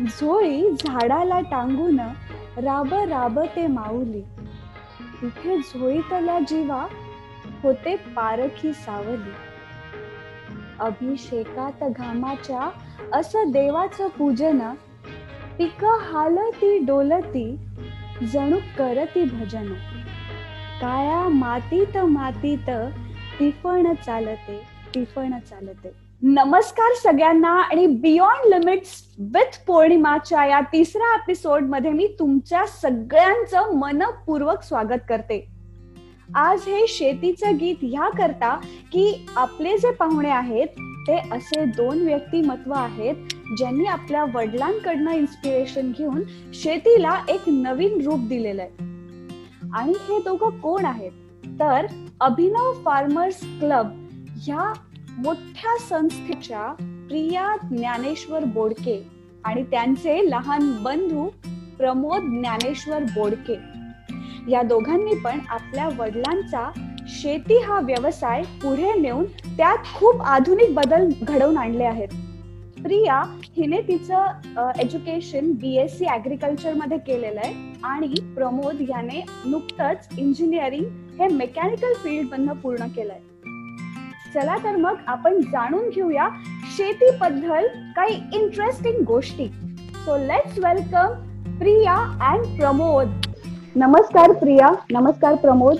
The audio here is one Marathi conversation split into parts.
झोळी झाडाला टांगून राब राब ते माऊली. तिथे झोळीतला जीवा होते पारखी सावली. अभिषेकात घामाच्या असं देवाचं पूजन पिक हालती डोलती जणू करती भजन. काळ्या मातीत मातीत तिफण चालते तिफण चालते. नमस्कार सगळ्यांना आणि बियॉन्ड लिमिट्स विथ पौर्णिमाच्या या तिसऱ्या एपिसोडमध्ये मी तुमच्या सगळ्यांचं मनपूर्वक स्वागत करते. आज हे शेतीचं गीत ह्या करता की आपले जे पाहुणे आहेत ते असे दोन व्यक्तिमत्व आहेत ज्यांनी आपल्या वडिलांकडनं इन्स्पिरेशन घेऊन शेतीला एक नवीन रूप दिलेलं आहे. आणि हे दोघं कोण आहेत? तर अभिनव फार्मर्स क्लब ह्या मोठ्या संस्थेच्या प्रिया ज्ञानेश्वर बोडके आणि त्यांचे लहान बंधू प्रमोद ज्ञानेश्वर बोडके. या दोघांनी पण आपल्या वडिलांचा शेती हा व्यवसाय पुढे नेऊन त्यात खूप आधुनिक बदल घडवून आणले आहेत. प्रिया हिने तिचं एज्युकेशन बी एस सी ऍग्रिकल्चरमध्ये केलेलं आहे आणि प्रमोद याने नुकतंच इंजिनिअरिंग हे मेकॅनिकल फील्ड मधनं पूर्ण केलंय. चला तर मग आपण जाणून घेऊया शेतीबद्दल काही इंटरेस्टिंग गोष्टी. So let's welcome Priya and Pramod. नमस्कार प्रिया नमस्कार प्रमोद.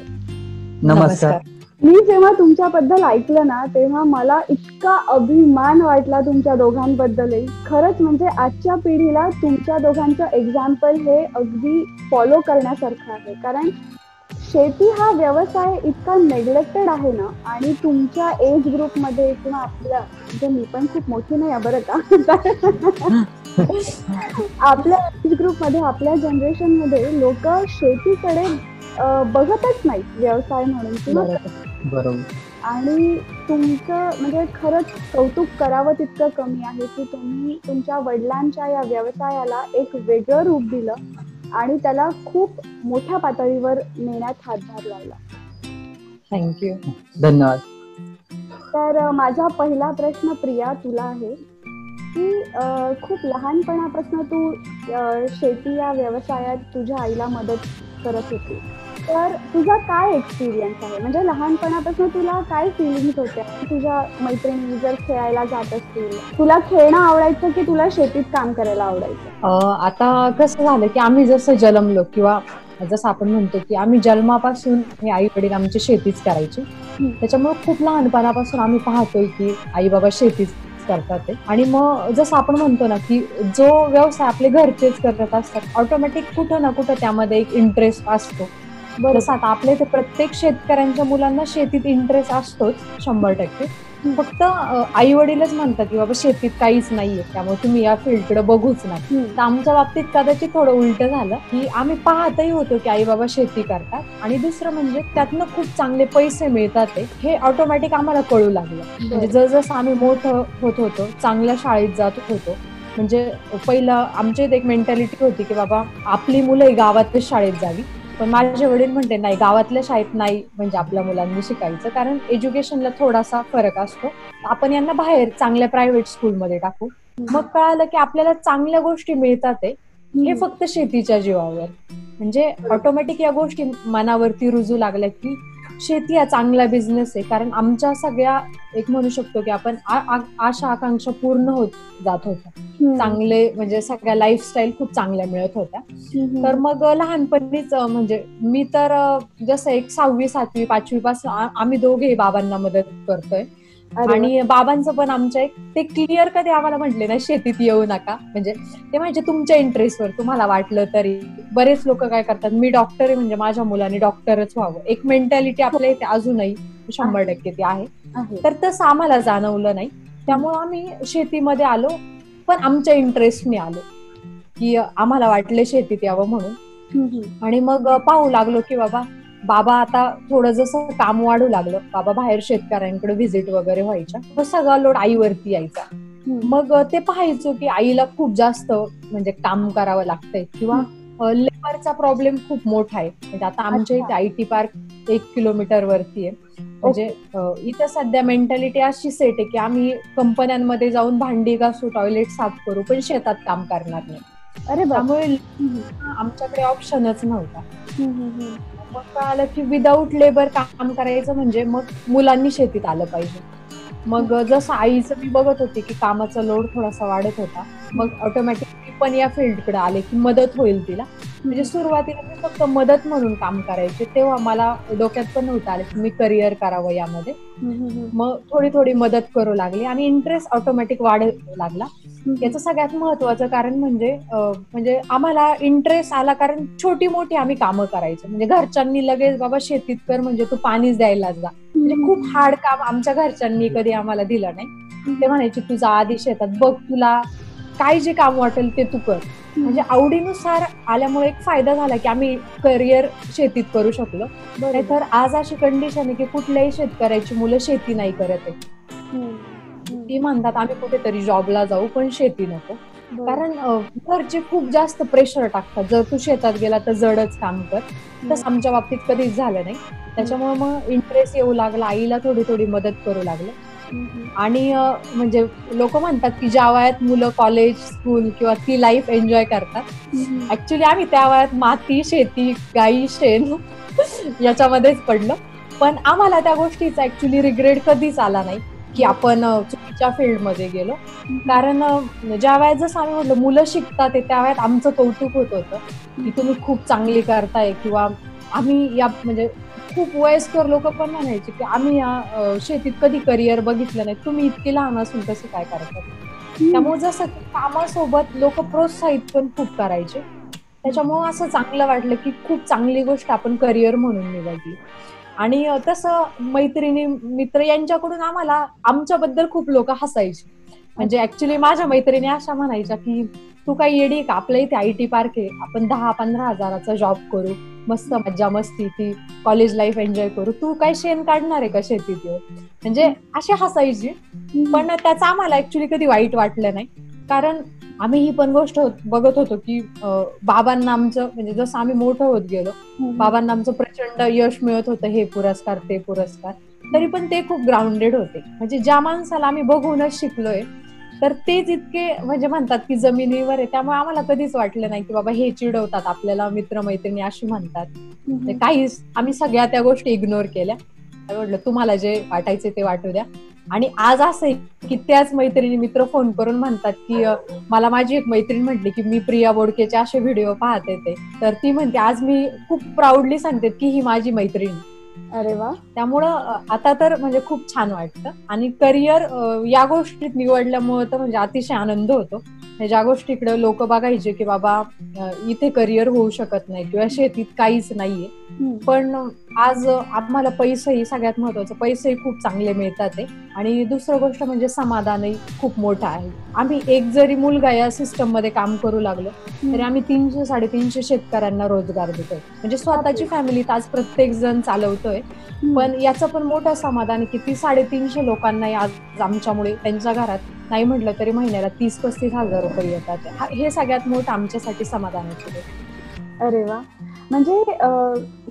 नमस्कार. मी जेव्हा तुमच्याबद्दल ऐकलं ना तेव्हा मला इतका अभिमान वाटला तुमच्या दोघांबद्दलही. खरंच म्हणजे आजच्या पिढीला तुमच्या दोघांचं एक्झाम्पल हे अगदी फॉलो करण्यासारखं आहे. कारण शेती हा व्यवसाय इतका नेग्लेक्टेड आहे ना आणि तुमच्या एज ग्रुपमध्ये किंवा आपल्या म्हणजे मी पण खूप मोठी नाही आहे बरं का. आपल्या एज ग्रुपमध्ये आपल्या जनरेशनमध्ये लोक शेतीकडे बघतच नाही व्यवसाय म्हणून किंवा बरोबर. आणि तुमचं म्हणजे खरंच कौतुक करावं तितकं कमी आहे की तुम्ही तुमच्या वडिलांच्या या व्यवसायाला एक वेगळं रूप दिलं. आणि त्याला खूप मोठ्या पातळीवर नेण्यात हातभार लावला. थँक्यू धन्यवाद. तर माझा पहिला प्रश्न प्रिया तुला आहे की खूप लहानपणापासून तू शेती या व्यवसायात तुझ्या आईला मदत करत होती. तर तुझा काय एक्सपिरियन्स आहे? म्हणजे लहानपणापासून तुला काय फिलिंग्स होत्या? तुझ्या मैत्रिणी जर खेळायला जात असतील तुला खेळणं आवडायचं की तुला शेतीत काम करायला आवडायचं? आता कसं झालं की आम्ही जसं जन्मलो किंवा जसं आपण म्हणतो की आम्ही जन्मापासून हे आई वडील आमची शेतीच करायची. त्याच्यामुळे खूप लहानपणापासून आम्ही पाहतोय की आई बाबा शेतीच करतात आणि मग जसं आपण म्हणतो ना की जो व्यवसाय आपले घरचेच करत असतात ऑटोमॅटिक कुठं ना कुठं त्यामध्ये एक इंटरेस्ट असतो. बरं आता आपल्या इथे प्रत्येक शेतकऱ्यांच्या मुलांना शेतीत इंटरेस्ट असतोच शंभर टक्के. फक्त आई वडीलच म्हणतात की बाबा शेतीत काहीच नाहीये. त्यामुळे तुम्ही या फील्डकडे बघूच नाही तर आमच्या बाबतीत कदाचित थोडं उलट झालं की आम्ही पाहतही होतो की आई बाबा शेती करतात. आणि दुसरं म्हणजे त्यातनं खूप चांगले पैसे मिळतात हे ऑटोमॅटिक आम्हाला कळू लागलं. म्हणजे जसजसं आम्ही मोठं होत होतो चांगल्या शाळेत जात होतो म्हणजे पहिलं आमच्या इथे एक मेंटॅलिटी होती की बाबा आपली मुलं गावातच शाळेत जावी. पण माझे वडील म्हणते नाही गावातल्या शाळेत नाही म्हणजे आपल्या मुलांनी शिकायचं कारण एज्युकेशनला थोडासा फरक असतो. आपण यांना बाहेर चांगल्या प्रायव्हेट स्कूलमध्ये टाकू. मग कळालं की आपल्याला चांगल्या गोष्टी मिळतात हे. फक्त शेतीच्या जीवावर. म्हणजे ऑटोमॅटिक या गोष्टी मनावरती रुजू लागल्या की शेती हा चांगला बिझनेस आहे. कारण आमच्या सगळ्या एक म्हणू शकतो की आपण आशा आकांक्षा पूर्ण होत जात होत्या. चांगले म्हणजे सगळ्या लाईफस्टाईल खूप चांगल्या मिळत होत्या. तर मग लहानपणीच म्हणजे मी तर जसं एक सहावी सातवी पाचवी पासून आम्ही दोघे बाबांना मदत करतोय. आणि बाबांचं पण आमच्या एक ते क्लिअर कधी आम्हाला म्हटले ना शेतीत येऊ नका. म्हणजे ते म्हणजे तुमच्या इंटरेस्टवर तुम्हाला वाटलं तरी. बरेच लोक काय करतात मी डॉक्टर आहे म्हणजे माझ्या मुलाने डॉक्टरच व्हावं. एक मेंटॅलिटी आपल्या इथे अजूनही शंभर टक्के ती आहे. तर तसं आम्हाला जाणवलं नाही. त्यामुळे आम्ही शेतीमध्ये आलो पण आमच्या इंटरेस्टने आलो. की आम्हाला वाटले शेतीत यावं म्हणून. आणि मग पाहू लागलो की बाबा बाबा आता थोडं जसं काम वाढू लागलं बाबा बाहेर शेतकऱ्यांकडे व्हिजिट वगैरे व्हायच्या तो सगळा लोड आईवरती यायचा. मग ते पाहायचो की आईला खूप जास्त म्हणजे काम करावं लागतंय किंवा लेबरचा प्रॉब्लेम खूप मोठा आहे. म्हणजे आता आमच्या इथे आय टी पार्क एक किलोमीटर वरती आहे. म्हणजे इथं सध्या मेंटॅलिटी अशी सेट आहे की आम्ही कंपन्यांमध्ये जाऊन भांडी घासू टॉयलेट साफ करू पण शेतात काम करणार नाही. अरे त्यामुळे आमच्याकडे ऑप्शनच नव्हता. मग कळालं की विदाऊट लेबर काम करायचं म्हणजे मग मुलांनी शेतीत आलं पाहिजे. मग जसं आईचं मी बघत होते की कामाचा लोड थोडासा वाढत होता मग ऑटोमॅटिकली पण या फील्डकडे आले की मदत होईल तिला. म्हणजे सुरुवातीला मी फक्त मदत म्हणून काम करायचे तेव्हा मला डोक्यात पण नव्हतं आलं की मी करिअर करावं यामध्ये. मग थोडी थोडी मदत करू लागली आणि इंटरेस्ट ऑटोमॅटिक वाढत लागला. याचं सगळ्यात महत्वाचं कारण म्हणजे म्हणजे आम्हाला इंटरेस्ट आला कारण छोटी मोठी आम्ही कामं करायचो. म्हणजे घरच्यांनी लगेच बाबा शेतीत कर म्हणजे तू पाणीच द्यायला जा. म्हणजे खूप हार्ड काम आमच्या घरच्यांनी कधी आम्हाला दिलं नाही. ते म्हणायचे तुझा आधी शेतात बघ तुला काय जे काम वाटेल ते तू कर. म्हणजे आवडीनुसार आल्यामुळे एक फायदा झाला की आम्ही करिअर शेतीत करू शकलो. तर आज अशी कंडिशन आहे की कुठल्याही शेतकऱ्याची मुलं शेती नाही करत आहे ती म्हणतात आम्ही कुठेतरी जॉबला जाऊ पण शेती नको. कारण घरचे खूप जास्त प्रेशर टाकतात. जर तू शेतात गेला तर जडच काम कर. तसं आमच्या बाबतीत कधीच झालं नाही. त्याच्यामुळे मग इंटरेस्ट येऊ लागला आईला थोडी थोडी मदत करू लागले. आणि म्हणजे लोक म्हणतात की ज्या वयात मुलं कॉलेज स्कूल किंवा ती लाईफ एन्जॉय करतात ऍक्च्युली आम्ही त्या वयात माती शेती गाई शेण याच्यामध्येच पडलो. पण आम्हाला त्या गोष्टीचा ऍक्च्युली रिग्रेट कधीच आला नाही की आपण चुकीच्या फील्डमध्ये गेलो. कारण ज्या वयात जसं आम्ही म्हटलं मुलं शिकतात त्या वयात आमचं कौतुक होत होतं की तुम्ही खूप चांगली करताय किंवा आम्ही या म्हणजे खूप वयस्कर लोक पण म्हणायचे की आम्ही या शेतीत कधी करिअर बघितलं नाही. तुम्ही इतके लहान असून कसं काय करतात त्यामुळे जसं कामासोबत लोक प्रोत्साहित पण खूप करायचे. त्याच्यामुळे असं चांगलं वाटलं की खूप चांगली गोष्ट आपण करिअर म्हणून निवडली. आणि तसं मैत्रिणी मित्र यांच्याकडून आम्हाला आमच्याबद्दल खूप लोक हसायचे. म्हणजे ऍक्च्युली माझ्या मैत्रिणी अशा म्हणायच्या की तू काही येडी का? आपल्या इथे आय टी पार्क आहे. आपण दहा पंधरा हजाराचा जॉब करू. मस्त मज्जा मस्ती ती कॉलेज लाईफ एन्जॉय करू. तू काय शेण काढणार आहे का शेतीत म्हणजे अशी हसायची. पण त्याचं आम्हाला ऍक्च्युली कधी वाईट वाटलं नाही. कारण आम्ही ही पण गोष्ट बघत होतो की बाबांना आमचं म्हणजे जसं आम्ही मोठं होत गेलो बाबांना आमचं प्रचंड यश मिळत होतं. हे पुरस्कार ते पुरस्कार. तरी पण ते खूप ग्राउंडेड होते. म्हणजे ज्या माणसाला आम्ही बघूनच शिकलोय तर तेच इतके म्हणजे म्हणतात की जमिनीवर आहे. त्यामुळे आम्हाला कधीच वाटलं नाही की बाबा हे चिडवतात आपल्याला मित्रमैत्रिणी अशी म्हणतात. काहीच आम्ही सगळ्या त्या गोष्टी इग्नोर केल्या. म्हटलं तुम्हाला जे वाटायचे ते वाटू द्या. आणि आज असं आहे की त्याच मैत्रिणी मित्र फोन करून म्हणतात की मला माझी एक मैत्रीण म्हटली की मी प्रिया बोडकेचे असे व्हिडिओ पाहते ते. तर ती म्हणते आज मी खूप प्राऊडली सांगते की ही माझी मैत्रीण. अरे वा. त्यामुळं आता तर म्हणजे खूप छान वाटतं. आणि करिअर या गोष्टीत निवडल्यामुळे तर म्हणजे अतिशय आनंद होतो. ज्या गोष्टीकडे लोक बघायचे की बाबा इथे करिअर होऊ शकत नाही किंवा शेतीत काहीच नाहीये. पण आज आम्हाला पैसेही सगळ्यात महत्वाचं पैसेही खूप चांगले मिळतात आहे आणि दुसरं गोष्ट म्हणजे समाधानही खूप मोठं आहे. आम्ही एक जरी मुलगा या सिस्टममध्ये काम करू लागलो तरी आम्ही तीनशे साडेतीनशे शेतकऱ्यांना रोजगार देतोय. म्हणजे स्वतःची फॅमिली आज प्रत्येक जण चालवतोय. पण याचं पण मोठं समाधान किती साडेतीनशे लोकांना आज आमच्यामुळे त्यांच्या घरात नाही म्हटलं तरी महिन्याला तीस पस्तीस हजार रुपये येतात. हे सगळ्यात मोठं आमच्यासाठी समाधानाचे अरे वा. म्हणजे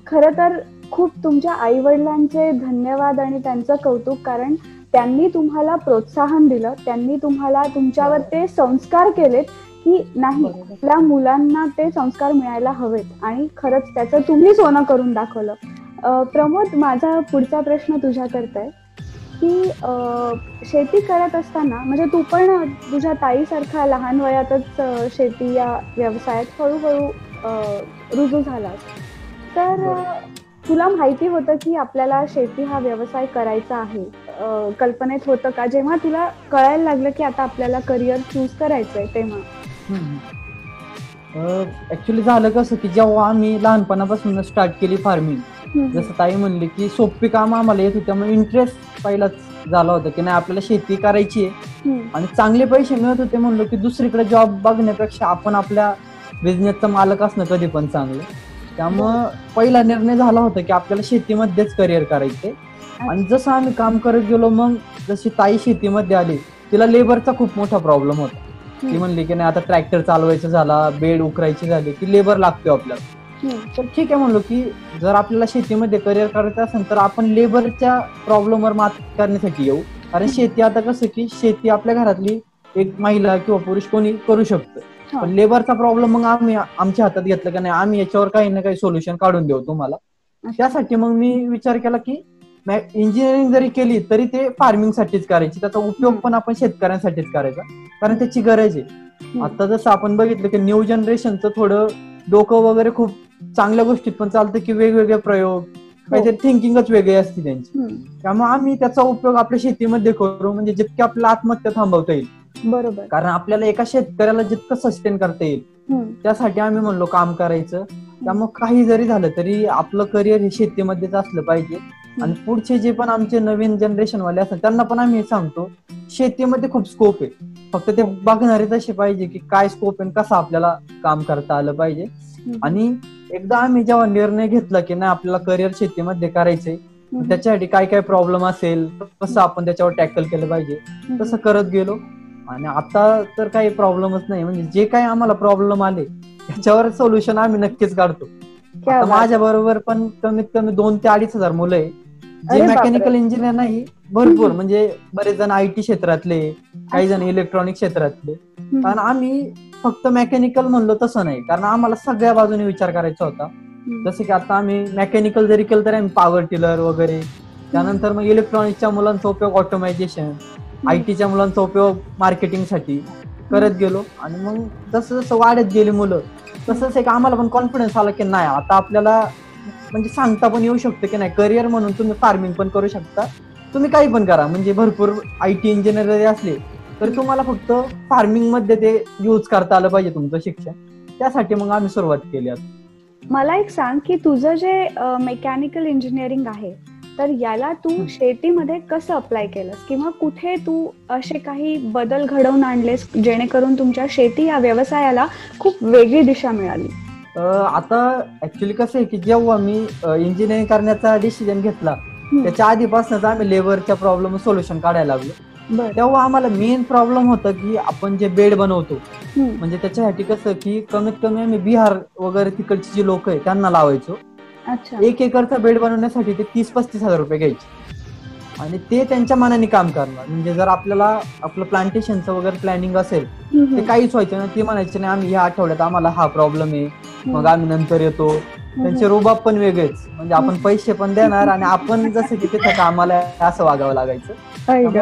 खर तर खूप तुमच्या आई वडिलांचे धन्यवाद आणि त्यांचं कौतुक कारण त्यांनी तुम्हाला प्रोत्साहन दिलं त्यांनी तुम्हाला तुमच्यावर ते संस्कार केलेत की नाही आपल्या मुलांना ते संस्कार मिळायला हवेत. आणि खरंच त्याचं तुम्ही सोनं करून दाखवलं. प्रमोद माझा पुढचा प्रश्न तुझ्या आहे की शेती करत असताना म्हणजे तू पण तुझ्या ताईसारखा लहान वयातच शेती या व्यवसायात हळूहळू रुजू झालास. तर तुला माहिती होतं की आपल्याला शेती हा व्यवसाय करायचा आहे. कल्पनेत होतं का? जेव्हा तुला कळायला लागलं की आता आपल्याला करिअर चूज करायचंय तेव्हा. ऍक्च्युली झालं कसं की जेव्हा आम्ही लहानपणापासून स्टार्ट केली फार्मिंग जसं ताई म्हणली की सोपी काम आम्हाला येत होती त्यामुळे इंटरेस्ट पहिलाच झाला होता की नाही आपल्याला शेती करायची आहे. आणि चांगले पैसे मिळत होते म्हणलो की दुसरीकडे जॉब बघण्यापेक्षा आपण आपल्या बिझनेसचा मालक असणं कधी पण चांगलं. त्यामुळं पहिला निर्णय झाला होता की आपल्याला शेतीमध्येच करिअर करायचंय. आणि जसं आम्ही काम करत गेलो मग जशी ताई शेतीमध्ये आली तिला लेबरचा खूप मोठा प्रॉब्लेम होता. ती म्हणली की नाही आता ट्रॅक्टर चालवायचं झाला बेड उकरायची झाली की लेबर लागतो आपल्याला. तर ठीक आहे म्हणलो की जर आपल्याला शेतीमध्ये करिअर करायचं असेल तर आपण लेबरच्या प्रॉब्लेमवर मात करण्यासाठी येऊ. कारण शेती आता कसं की शेती आपल्या घरातली एक महिला किंवा पुरुष कोणी करू शकतं. पण लेबरचा प्रॉब्लेम मग आम्ही आमच्या हातात घेतलं का नाही आम्ही याच्यावर काही ना काही सोल्युशन काढून देऊ तुम्हाला. त्यासाठी मग मी विचार केला की इंजिनिअरिंग जरी केली तरी ते फार्मिंग साठीच करायची. त्याचा उपयोग पण आपण शेतकऱ्यांसाठीच करायचा. कारण त्याची गरज आहे. आता जसं आपण बघितलं की न्यू जनरेशनचं थोडं डोकं वगैरे खूप चांगल्या गोष्टीत पण चालतं की वेगवेगळे प्रयोग काहीतरी थिंकिंगच वेगळी असते त्यांची. त्यामुळे आम्ही त्याचा उपयोग आपल्या शेतीमध्ये करू म्हणजे जितके आपल्याला आत्महत्या थांबवता येईल. बरोबर. कारण आपल्याला एका शेतकऱ्याला जितकं सस्टेन करता येईल त्यासाठी आम्ही म्हणलो काम करायचं. त्यामुळे काही जरी झालं तरी आपलं करिअर हे शेतीमध्येच असलं पाहिजे. आणि पुढचे जे पण आमचे नवीन जनरेशन वाले असतात त्यांना पण आम्ही सांगतो शेतीमध्ये खूप स्कोप आहे. फक्त ते बघणारे तसे पाहिजे की काय स्कोप आहे कसं आपल्याला काम करता आलं पाहिजे. आणि एकदा आम्ही जेव्हा निर्णय घेतला की नाही आपल्याला करिअर शेतीमध्ये करायचंय त्याच्यासाठी काय काय प्रॉब्लेम असेल कसं आपण त्याच्यावर टॅकल केलं पाहिजे तसं करत गेलो. आणि आता तर काही प्रॉब्लेमच नाही. म्हणजे जे काही आम्हाला प्रॉब्लेम आले त्याच्यावर सोल्युशन आम्ही नक्कीच काढतो. माझ्या बरोबर पण कमीत कमी दोन ते अडीच हजार मुलं आहे. जे मेकॅनिकल इंजिनियर नाही भरपूर. म्हणजे बरेच जण आय टी क्षेत्रातले काही जण इलेक्ट्रॉनिक क्षेत्रातले. कारण आम्ही फक्त मेकॅनिकल म्हणलो तसं नाही. कारण आम्हाला सगळ्या बाजूने विचार करायचा होता. जसं की आता आम्ही मेकॅनिकल जरी केलं तरी आम्ही पॉवर टिलर वगैरे. त्यानंतर मग इलेक्ट्रॉनिकच्या मुलांचा उपयोग ऑटोमायझेशन आय टीच्या मुलांचा उपयोग मार्केटिंगसाठी करत गेलो. आणि मग जसं जसं वाढत गेली मुलं तसंच एक आम्हाला पण कॉन्फिडन्स आला की नाही आता आपल्याला म्हणजे सांगता पण येऊ शकतं की नाही. करिअर म्हणून तुम्ही फार्मिंग पण करू शकता. तुम्ही काही पण करा. म्हणजे भरपूर आय टी इंजिनियर जरी असले तर तुम्हाला फक्त फार्मिंगमध्ये ते युज करता आलं पाहिजे तुमचं शिक्षण. त्यासाठी मग आम्ही सुरुवात केली मला एक सांग की तुझं जे मेकॅनिकल इंजिनिअरिंग आहे तर याला तू शेतीमध्ये कसं अप्लाय केलंस? किंवा कुठे तू असे काही बदल घडवून आणलेस जेणेकरून तुमच्या शेती या व्यवसायाला खूप वेगळी दिशा मिळाली? आता ऍक्च्युली कसं आहे की जेव्हा मी इंजिनिअरिंग करण्याचा डिसिजन घेतला त्याच्या आधीपासूनच आम्ही लेबरच्या प्रॉब्लेम सोल्युशन काढायला लागलो. तेव्हा आम्हाला मेन प्रॉब्लेम होतं की आपण जे बेड बनवतो म्हणजे त्याच्यासाठी कसं की कमीत कमी आम्ही बिहार वगैरे तिकडची जी लोक आहे त्यांना लावायचो. एक एकरचा बेड बनवण्यासाठी ते तीस पस्तीस हजार रुपये घ्यायचे. आणि ते त्यांच्या मनाने काम करणार. म्हणजे जर आपल्याला आपलं प्लांटेशनचं वगैरे प्लॅनिंग असेल ते काहीच व्हायचं ना ते म्हणायचे नाही आम्ही ह्या आठवड्यात आम्हाला हा प्रॉब्लेम आहे. मग आम्ही नंतर येतो. त्यांचे रुबाब पण वेगळेच. म्हणजे आपण पैसे पण देणार आणि आपण जसं की तिथं कामाला असं वागावं लागायचं.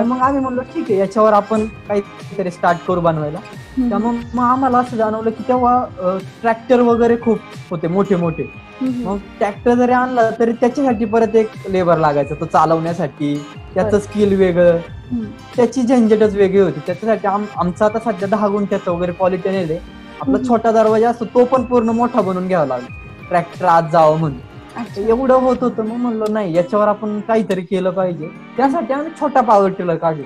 मग आम्ही म्हणलो ठीक आहे याच्यावर आपण काहीतरी स्टार्ट करू बनवायला. त्यामुळे मग आम्हाला असं जाणवलं की तेव्हा ट्रॅक्टर वगैरे खूप होते मोठे मोठे मग ट्रॅक्टर जरी आणला तरी त्याच्यासाठी परत एक लेबर लागायचा तो चालवण्यासाठी. त्याचं स्किल वेगळं. त्याची झंझटच वेगळी होती. त्याच्यासाठी आमचा आता सध्या दहा गुंठ्याचा वगैरे पॉलिटेन आपला छोटा दरवाजा असतो तो पण पूर्ण मोठा बनवून घ्यावा लागला. ट्रॅक्टर आज जावं म्हणून. एवढं होत होतं मग म्हणलो नाही याच्यावर आपण काहीतरी केलं पाहिजे. त्यासाठी आम्ही छोटा पॉवर टिलर काढलो.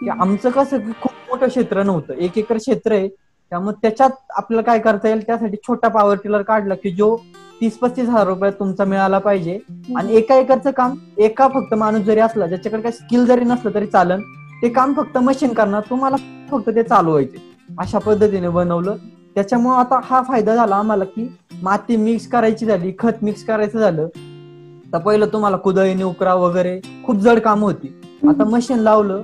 की आमचं कसं खूप मोठं क्षेत्र नव्हतं. एक एकर क्षेत्र आहे. त्यामुळे त्याच्यात आपल्याला काय करता येईल? त्यासाठी छोटा पॉवर टिलर काढला की जो तीस पस्तीस हजार रुपयात तुमचा मिळाला पाहिजे. आणि एका एकरचं काम एका फक्त माणूस जरी असला ज्याच्याकडे काही स्किल जरी नसलं तरी चालन ते काम फक्त मशीन करणार तुम्हाला फक्त ते चालवायचे. अशा पद्धतीने बनवलं. त्याच्यामुळे आता हा फायदा झाला आम्हाला की माती मिक्स करायची झाली खत मिक्स करायचं झालं. तर पहिलं तुम्हाला कुदळी उकरा वगैरे खूप जड काम होती. आता मशीन लावलं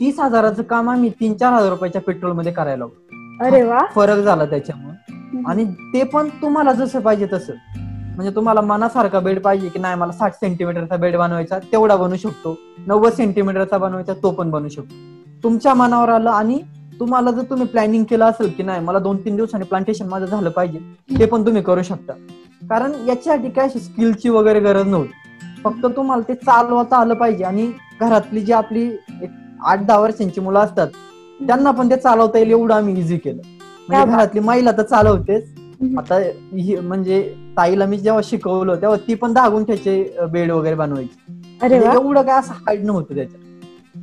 तीस हजाराचं काम आम्ही तीन चार हजार रुपयाच्या पेट्रोलमध्ये करायला अरे वा. फरक झाला त्याच्यामुळे. आणि ते पण तुम्हाला जसं पाहिजे तसं. म्हणजे तुम्हाला मनासारखा बेड पाहिजे की नाही मला साठ सेंटीमीटरचा बेड बनवायचा तेवढा बनवू शकतो. नव्वद सेंटीमीटरचा बनवायचा तो पण बनवू शकतो. तुमच्या मनावर आलं आणि तुम्हाला जर तुम्ही प्लॅनिंग केलं असेल की नाही मला दोन तीन दिवसांनी प्लांटेशन माझं झालं पाहिजे ते पण तुम्ही करू शकता. कारण याच्यासाठी काय स्किलची वगैरे गरज नव्हती. फक्त तुम्हाला ते चालवता आलं पाहिजे आणि घरातली जी आपली एक आठ दहा वर्षांची मुलं असतात त्यांना पण ते चालवता येईल एवढं आम्ही इझी केलं. म्हणजे घरातली महिला तर चालवतेच. आता म्हणजे ताईला मी जेव्हा शिकवलं तेव्हा ती पण दहा गुंठ्याचे बेड वगैरे बनवायची. एवढं काय असं हाईड नव्हतं त्याच्यात.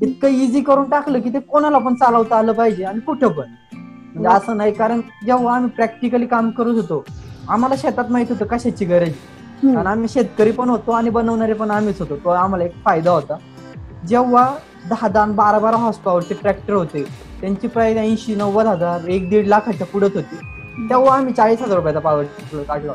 इतकं इझी करून टाकलं की ते कोणाला पण चालवता आलं पाहिजे आणि कुठं पण. म्हणजे असं नाही कारण जेव्हा आम्ही प्रॅक्टिकली काम करत होतो आम्हाला शेतात माहीत होतं कशाची गरज कारण आम्ही शेतकरी पण होतो आणि बनवणारे पण आम्हीच होतो. तो आम्हाला एक फायदा होता. जेव्हा दहा दहा बारा बारा हॉर्स पॉवरचे ट्रॅक्टर होते त्यांची प्राइस ऐंशी नव्वद हजार एक दीड लाखाच्या पुढत होती. तेव्हा आम्ही चाळीस हजार रुपयाचा पॉवर काढला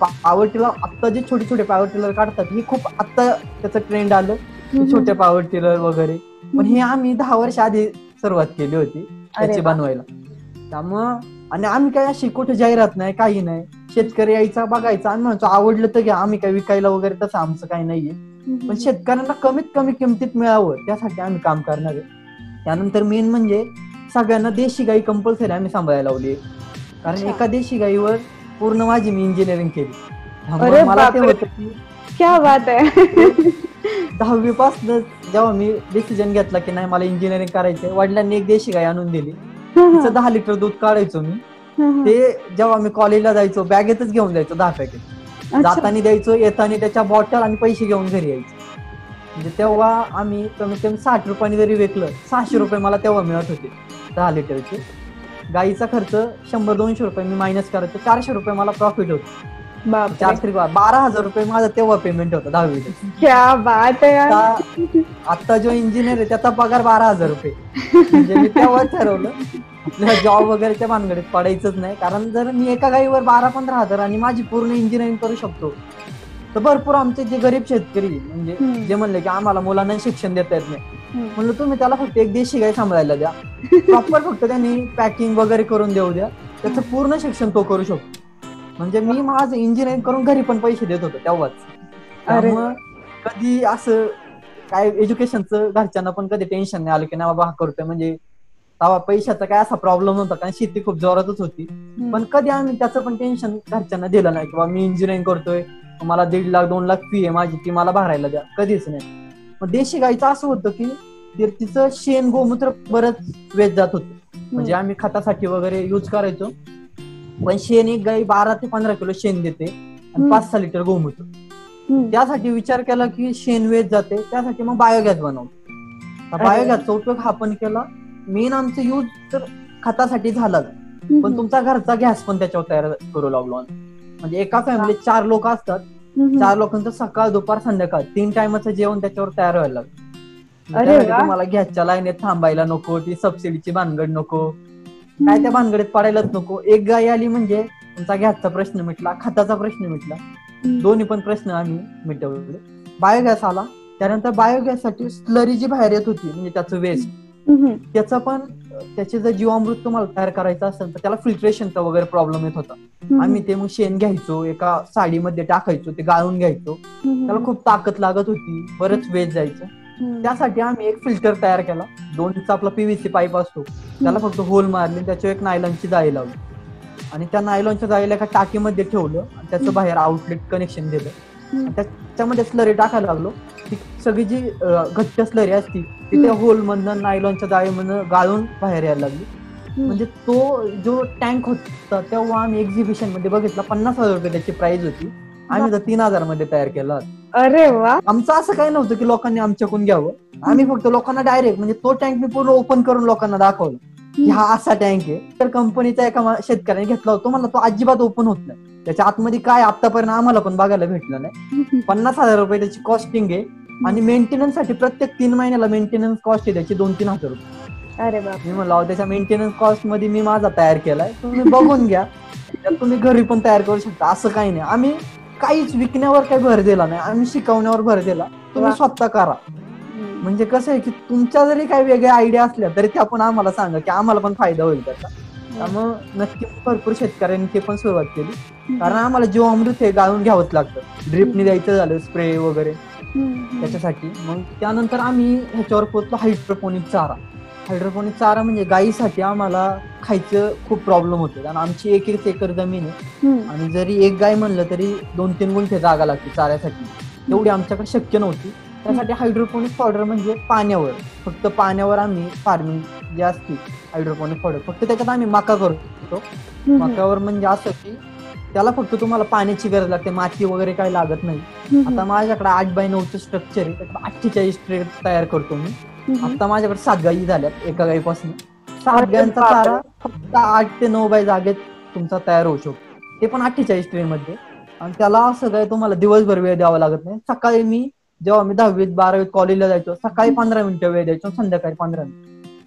पॉवर टिलर आता जे छोटे छोटे पॉवर टिलर काढतात हे खूप आता त्याचं ट्रेंड आलं. ते छोटे पॉवर टिलर वगैरे. पण हे आम्ही दहा वर्ष आधी सुरुवात केली होती त्याची. बनवायला. त्यामुळं आणि आम्ही काय अशी कुठे जाहिरात नाही काही नाही. शेतकरी यायचा बघायचा आम्ही म्हणतो आवडलं तर घ्या आम्ही काय विकायला वगैरे तसं आमचं काही नाहीये. पण शेतकऱ्यांना कमीत कमी किमतीत मिळावं त्यासाठी आम्ही काम करणार आहे. त्यानंतर मेन म्हणजे सगळ्यांना देशी गाई कंपल्सरी आम्ही सांभाळायला लावली कारण. एका देशी गाईवर पूर्ण माझी मी इंजिनिअरिंग केली. मला ते. होतं की क्या बात आहे दहावी पासन जेव्हा मी डिसिजन घेतला की नाही मला इंजिनिअरिंग करायचंय वडिलांनी एक देशी गाय आणून दिली. तिचं दहा लिटर दूध काढायचो मी. ते जेव्हा मी कॉलेजला जायचो बॅगेतच घेऊन जायचो दहा पॅकेट. जाताना द्यायचो येताना त्याच्या बॉटल आणि पैसे घेऊन घरी यायचो. म्हणजे तेव्हा आम्ही कमीत कमी साठ रुपयाने जरी विकलं सहाशे रुपये मला तेव्हा मिळत होते दहा लिटरचे गाईचा खर्च शंभर दोनशे रुपये मी मायनस करायचो चारशे रुपये मला प्रॉफिट होतो. बारा हजार रुपये माझा तेव्हा पेमेंट होतं यार. आता जो इंजिनियर आहे त्याचा पगार बारा हजार रुपये. म्हणजे मी तेव्हा ठरवलं. जॉब वगैरेच्या भानगडीत पडायचंच नाही. कारण जर मी एका गाईवर बारा पंधरा हजार आणि माझी पूर्ण इंजिनिअरिंग करू शकतो तर भरपूर आमचे जे गरीब शेतकरी म्हणजे. जे म्हणले की आम्हाला मुलांना शिक्षण देता येत नाही. म्हणलं तुम्ही त्याला फक्त एक देशी गाय सांभाळायला द्या. प्रॉपर फक्त त्यांनी पॅकिंग वगैरे करून देऊ द्या. त्याचं पूर्ण शिक्षण तो करू शकतो. म्हणजे मी माझं इंजिनिअरिंग करून घरी पण पैसे देत होतो तेव्हाच. कधी असं काय एज्युकेशनचं घरच्यांना पण कधी टेन्शन नाही आलं की नाही बाबा हा करतोय. म्हणजे तेव्हा पैशाचा काय असा प्रॉब्लेम नव्हता कारण शेती खूप जोरातच होती. पण कधी आम्ही त्याचं पण टेन्शन घरच्यांना दिलं नाही किंवा मी इंजिनिअरिंग करतोय मला दीड लाख दोन लाख फी आहे माझी ती मला भरायला द्या. कधीच नाही. मग देशी गाईचं असं होतं की तिचं शेण गोमूत्र बरंच वेच जात होतं. म्हणजे आम्ही खतासाठी वगैरे युज करायचो. पण शेण एक गाई बारा ते पंधरा किलो शेण देते आणि. पाच सहा लिटर गोमूत्र. त्यासाठी विचार केला की शेण वेच जाते त्यासाठी मग बायोगॅस बनवतो. बायोगॅसचा उपयोग हा पण केला मेन आमचं यूज तर खतासाठी झाला पण तुमचा घरचा गॅस पण त्याच्यावर तयार करू लागलो. म्हणजे एका फॅमिलीत चार लोक असतात. चार लोकांचं सकाळ दुपार संध्याकाळ तीन टायमाचं जेवण त्याच्यावर तयार व्हायला लागलं. तुम्हाला गॅसच्या लाईनीत थांबायला नको ती सबसिडीची भानगड नको काय त्या भानगडीत पडायलाच नको एक गाय आली म्हणजे तुमचा गॅसचा प्रश्न मिटला खताचा प्रश्न मिटला दोन्ही पण प्रश्न आम्ही मिटवले बायोगॅस आला त्यानंतर बायोगॅससाठी स्लरी जी बाहेर येत होती म्हणजे त्याचं वेस्ट. त्याचं पण त्याचे जर जीवामृत तुम्हाला तयार करायचं असेल तर त्याला फिल्ट्रेशनचा वगैरे प्रॉब्लेम येत होता. आम्ही ते मग शेण घ्यायचो एका साडीमध्ये टाकायचो ते गाळून घ्यायचो. त्याला खूप ताकद लागत होती बरंच वेस्ट जायचं. त्यासाठी आम्ही एक फिल्टर तयार केला. दोन इंच आपला पीव्हीसी पाईप असतो. त्याला फक्त होल मारली त्याच्यावर एक नायलॉनची जाळी लावली. आणि त्या नायलॉनच्या जाळीला एका टाकीमध्ये ठेवलं त्याचं बाहेर आउटलेट कनेक्शन दिलं. त्याच्यामध्ये स्लरी टाकायला लागलो. ती सगळी जी घट्ट स्लरी असती ती त्या होल मधनं नायलॉनच्या जाळीमधनं गाळून बाहेर यायला लागली. म्हणजे तो जो टँक होता तेव्हा आम्ही एक्झिबिशनमध्ये बघितला पन्नास हजार रुपये त्याची प्राइस होती. आम्ही तर तीन हजारमध्ये तयार केला अरे वा. आमचं असं काही नव्हतं की लोकांनी आमच्याकडून घ्यावं. आम्ही फक्त लोकांना डायरेक्ट म्हणजे तो टँक मी पूर्ण ओपन करून लोकांना दाखवलं. की हा असा टँक आहे. तर कंपनीचा एका शेतकऱ्याने घेतला होता. मला तो अजिबात ओपन होत नाही. त्याच्या आतमध्ये काय आतापर्यंत आम्हाला पण बघायला भेटलं नाही. पन्नास हजार रुपये त्याची कॉस्टिंग आहे. आणि मेंटेनन्ससाठी प्रत्येक तीन महिन्याला मेंटेनन्स कॉस्ट आहे त्याची दोन तीन हजार रुपये. अरे मी म्हणलं त्याच्या मेंटेनन्स कॉस्टमध्ये मी माझा तयार केलाय. तुम्ही बघून घ्या. तुम्ही घरी पण तयार करू शकता. असं काही नाही. आम्ही काहीच विकण्यावर काही भर दिला नाही आम्ही शिकवण्यावर भर दिला तुम्ही. स्वतः करा. म्हणजे कसं आहे की तुमच्या जरी काही वेगळ्या आयडिया असल्या तरी त्या पण आम्हाला सांगा की आम्हाला पण फायदा होईल त्याचा त्यामुळे नक्की भरपूर शेतकऱ्यांनी ते पण सुरुवात केली कारण आम्हाला जीवामृत हे गाळून घ्यावंच लागतं ड्रिपनी द्यायचं झालं स्प्रे वगैरे. त्याच्यासाठी मग त्यानंतर आम्ही ह्याच्यावर पोहोचलो हायड्रोपोनिक चारा हायड्रोपोनिक चारा म्हणजे गायीसाठी आम्हाला खायचं खूप प्रॉब्लेम होते. कारण आमची एक एक एकर जमीन आहे. आणि जरी एक गाय म्हणलं तरी दोन तीन गुंठे जागा लागते चाऱ्यासाठी. तेवढी आमच्याकडे शक्य नव्हती. त्यासाठी हायड्रोपोनिक पावडर म्हणजे पाण्यावर. फक्त पाण्यावर आम्ही फार्मिंग जे असते हायड्रोपोनिक पावडर फक्त त्याच्यात आम्ही मका करतो. मकावर म्हणजे असं की त्याला फक्त तुम्हाला पाण्याची गरज लागते माती वगैरे काही लागत नाही. आता माझ्याकडे आठ बाय नऊचं स्ट्रक्चर आहे. त्याच्यात अठ्ठेचाळीस ट्रे तयार करतो मी. आता माझ्याकडे सात गायी झाल्यात एका गायीपासून सात गायांचा. चारा फक्त आठ ते नऊ बाय जागेत तुमचा तयार होऊ शकतो. ते पण अठ्ठेचाळीस ट्रे मध्ये आणि त्याला असं काय तुम्हाला दिवसभर वेळ द्यावा लागत नाही. सकाळी मी जेव्हा मी दहावीत बारावीत कॉलेजला जायचो सकाळी पंधरा मिनिटं वेळ द्यायचो संध्याकाळी पंधरा मिनिटं.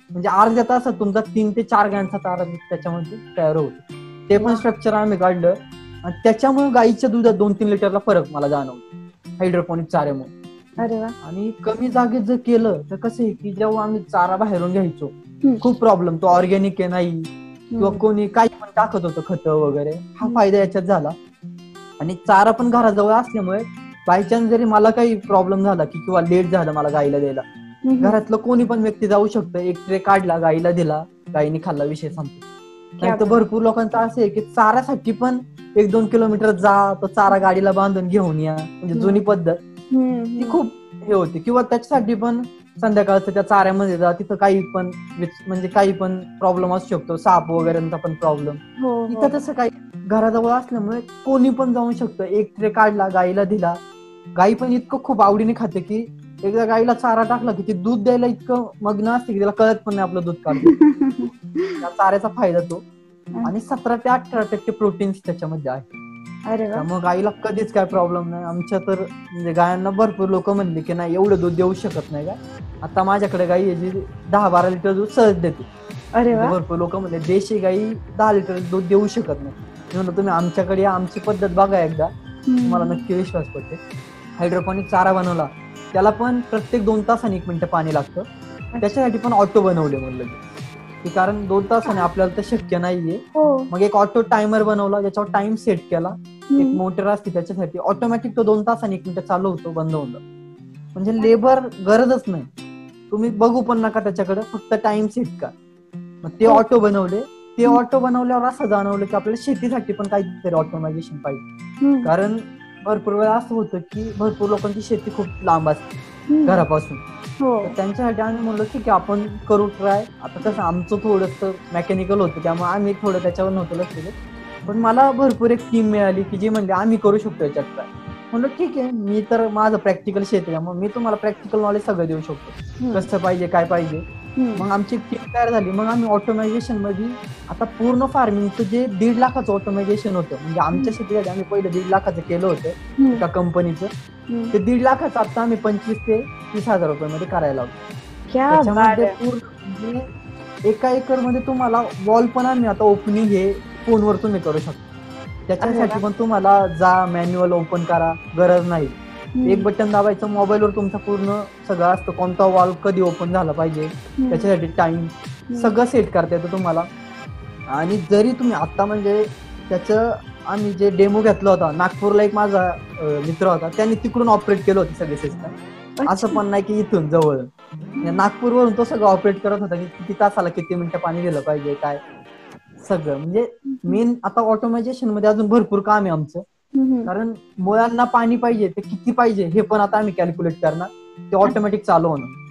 म्हणजे अर्ध्या तासात तुमचा तीन ते चार गायांचा चारा त्याच्यामध्ये तयार होतो. ते पण स्ट्रक्चर आम्ही काढलं. आणि त्याच्यामुळे गाईच्या दुधात दोन तीन लिटरला फरक मला जाणवतो. हायड्रोपोनिक चाऱ्यामुळे. अरे वा आणि कमी जागेत जर केलं तर कसं आहे की जेव्हा आम्ही चारा बाहेरून घ्यायचो. खूप प्रॉब्लेम तो ऑर्गॅनिक आहे नाही किंवा. कोणी काही पण टाकत होतं खत वगैरे हा फायदा याच्यात झाला आणि चारा पण घराजवळ असल्यामुळे बायचान्स जरी मला काही प्रॉब्लेम झाला की किंवा लेट झालं मला गाईला द्यायला. घरातलं कोणी पण व्यक्ती जाऊ शकतं एक ट्रे काढला गाईला दिला गाईने खाल्ला विषय संपतो नाही तर भरपूर लोकांचं असं आहे की चारासाठी पण एक दोन किलोमीटर जा तो चारा गाडीला बांधून घेऊन या म्हणजे जुनी पद्धत. ती खूप हे होते. किंवा त्याच्यासाठी पण संध्याकाळचं त्या चाऱ्यामध्ये जा तिथं काही पण म्हणजे काही पण प्रॉब्लेम असू शकतो. साप वगैरेचा पण प्रॉब्लेम हो, हो. इथं तसं काही घराजवळ असल्यामुळे कोणी पण जाऊ शकतं. एक ट्रे काढला गाईला दिला. गाई पण इतकं खूप आवडीने खाते की एकदा गाईला चारा टाकला की ती दूध द्यायला इतकं मग्न असते की त्याला कळत पण नाही आपलं दूध काढतो चाऱ्याचा फायदा तो. आणि सतरा ते अठरा टक्के प्रोटीन्स त्याच्यामध्ये आहे. अरे वा. त्यामुळे गाईला कधीच काय प्रॉब्लेम नाही. आमच्या तर म्हणजे गायांना भरपूर लोक म्हणले की नाही एवढं दूध देऊ शकत नाही का? आता माझ्याकडे गाई आहे जी दहा बारा लिटर दूध सहज देते. अरे वा. म्हणजे भरपूर लोक म्हणले देशी गाई दहा लिटर दूध देऊ शकत नाही. मी म्हणलं तुम्ही आमच्याकडे या, आमची पद्धत बघा एकदा. तुम्हाला हम्म. नक्की विश्वास पडते. हायड्रोपॉनिक चारा बनवला. त्याला पण प्रत्येक दोन तासांनी एक मिनिटं पाणी लागतं. त्याच्यासाठी पण ऑटो बनवले म्हणलं की. की कारण दोन तासाने आपल्याला तर शक्य नाहीये. हो. मग एक ऑटो टायमर बनवला ज्याच्यावर टाइम सेट केला. एक. मोटर असते त्याच्यासाठी. ऑटोमॅटिक तो दोन तासांनी एक मिनिट चालू होतो बंद होतो. म्हणजे लेबर गरजच नाही. तुम्ही बघू पण नका त्याच्याकडे फक्त टाइम सेट का मग ते हो. ऑटो बनवले. ते ऑटो बनवल्यावर असं जाणवलं की आपल्याला शेतीसाठी पण काहीतरी ऑटोमायझेशन पाहिजे. कारण भरपूर वेळा असं होतं की भरपूर लोकांची शेती खूप लांब असते. घरापासून. हो. त्यांच्यासाठी आम्ही म्हणलो आहे आपण करू ट्राय आता कसं आमचं थोडंसं मेकॅनिकल होतं त्यामुळे आम्ही थोडं त्याच्यावर नव्हतं लक्ष पण मला भरपूर एक टीम मिळाली की जी म्हणली आम्ही करू शकतो याच्यात ट्राय म्हणलं ठीक आहे मी तर माझं प्रॅक्टिकल शेत आहे त्यामुळे मी तुम्हाला प्रॅक्टिकल नॉलेज सगळं देऊ शकतो. कसं पाहिजे काय पाहिजे. मग आमची टीम तयार झाली मग आम्ही ऑटोमायझेशनमध्ये आता पूर्ण फार्मिंगचं जे दीड लाखाचं ऑटोमायझेशन होतं म्हणजे आमच्या शेतीसाठी आम्ही पहिलं दीड लाखाचं केलं होतं. एका कंपनीचं. ते दीड लाखाचं आता आम्ही पंचवीस ते तीस हजार रुपये मध्ये करायला क्या बात त्याच्यामध्ये. पूर्ण म्हणजे एका एकरमध्ये तुम्हाला वॉल पण आम्ही आता ओपनिंग हे फोनवर तुम्ही करू शकता. त्याच्यासाठी पण तुम्हाला जा मॅन्युअल ओपन करा गरज नाही. एक बटन दाबायचं मोबाईलवर तुमचा पूर्ण सगळं असतं. कोणता वॉल कधी ओपन झाला पाहिजे. त्याच्यासाठी टाइम. सगळं सेट करता येतं तुम्हाला. आणि जरी तुम्ही आता म्हणजे त्याचं आम्ही जे डेमो घेतला होता नागपूरला एक माझा मित्र होता त्यांनी तिकडून ऑपरेट केलं होतं सगळे सिस्टम असं पण नाही की इथून जवळ. नागपूरवरून तो सगळं ऑपरेट करत होता की किती तासाला किती मिनिटं पाणी दिलं पाहिजे काय? सगळं. म्हणजे मेन आता ऑटोमायझेशनमध्ये अजून भरपूर काम आहे आमचं. कारण मुळांना पाणी पाहिजे ते किती पाहिजे हे पण आता आम्ही कॅल्क्युलेट करणार. ते ऑटोमॅटिक चालू होणार.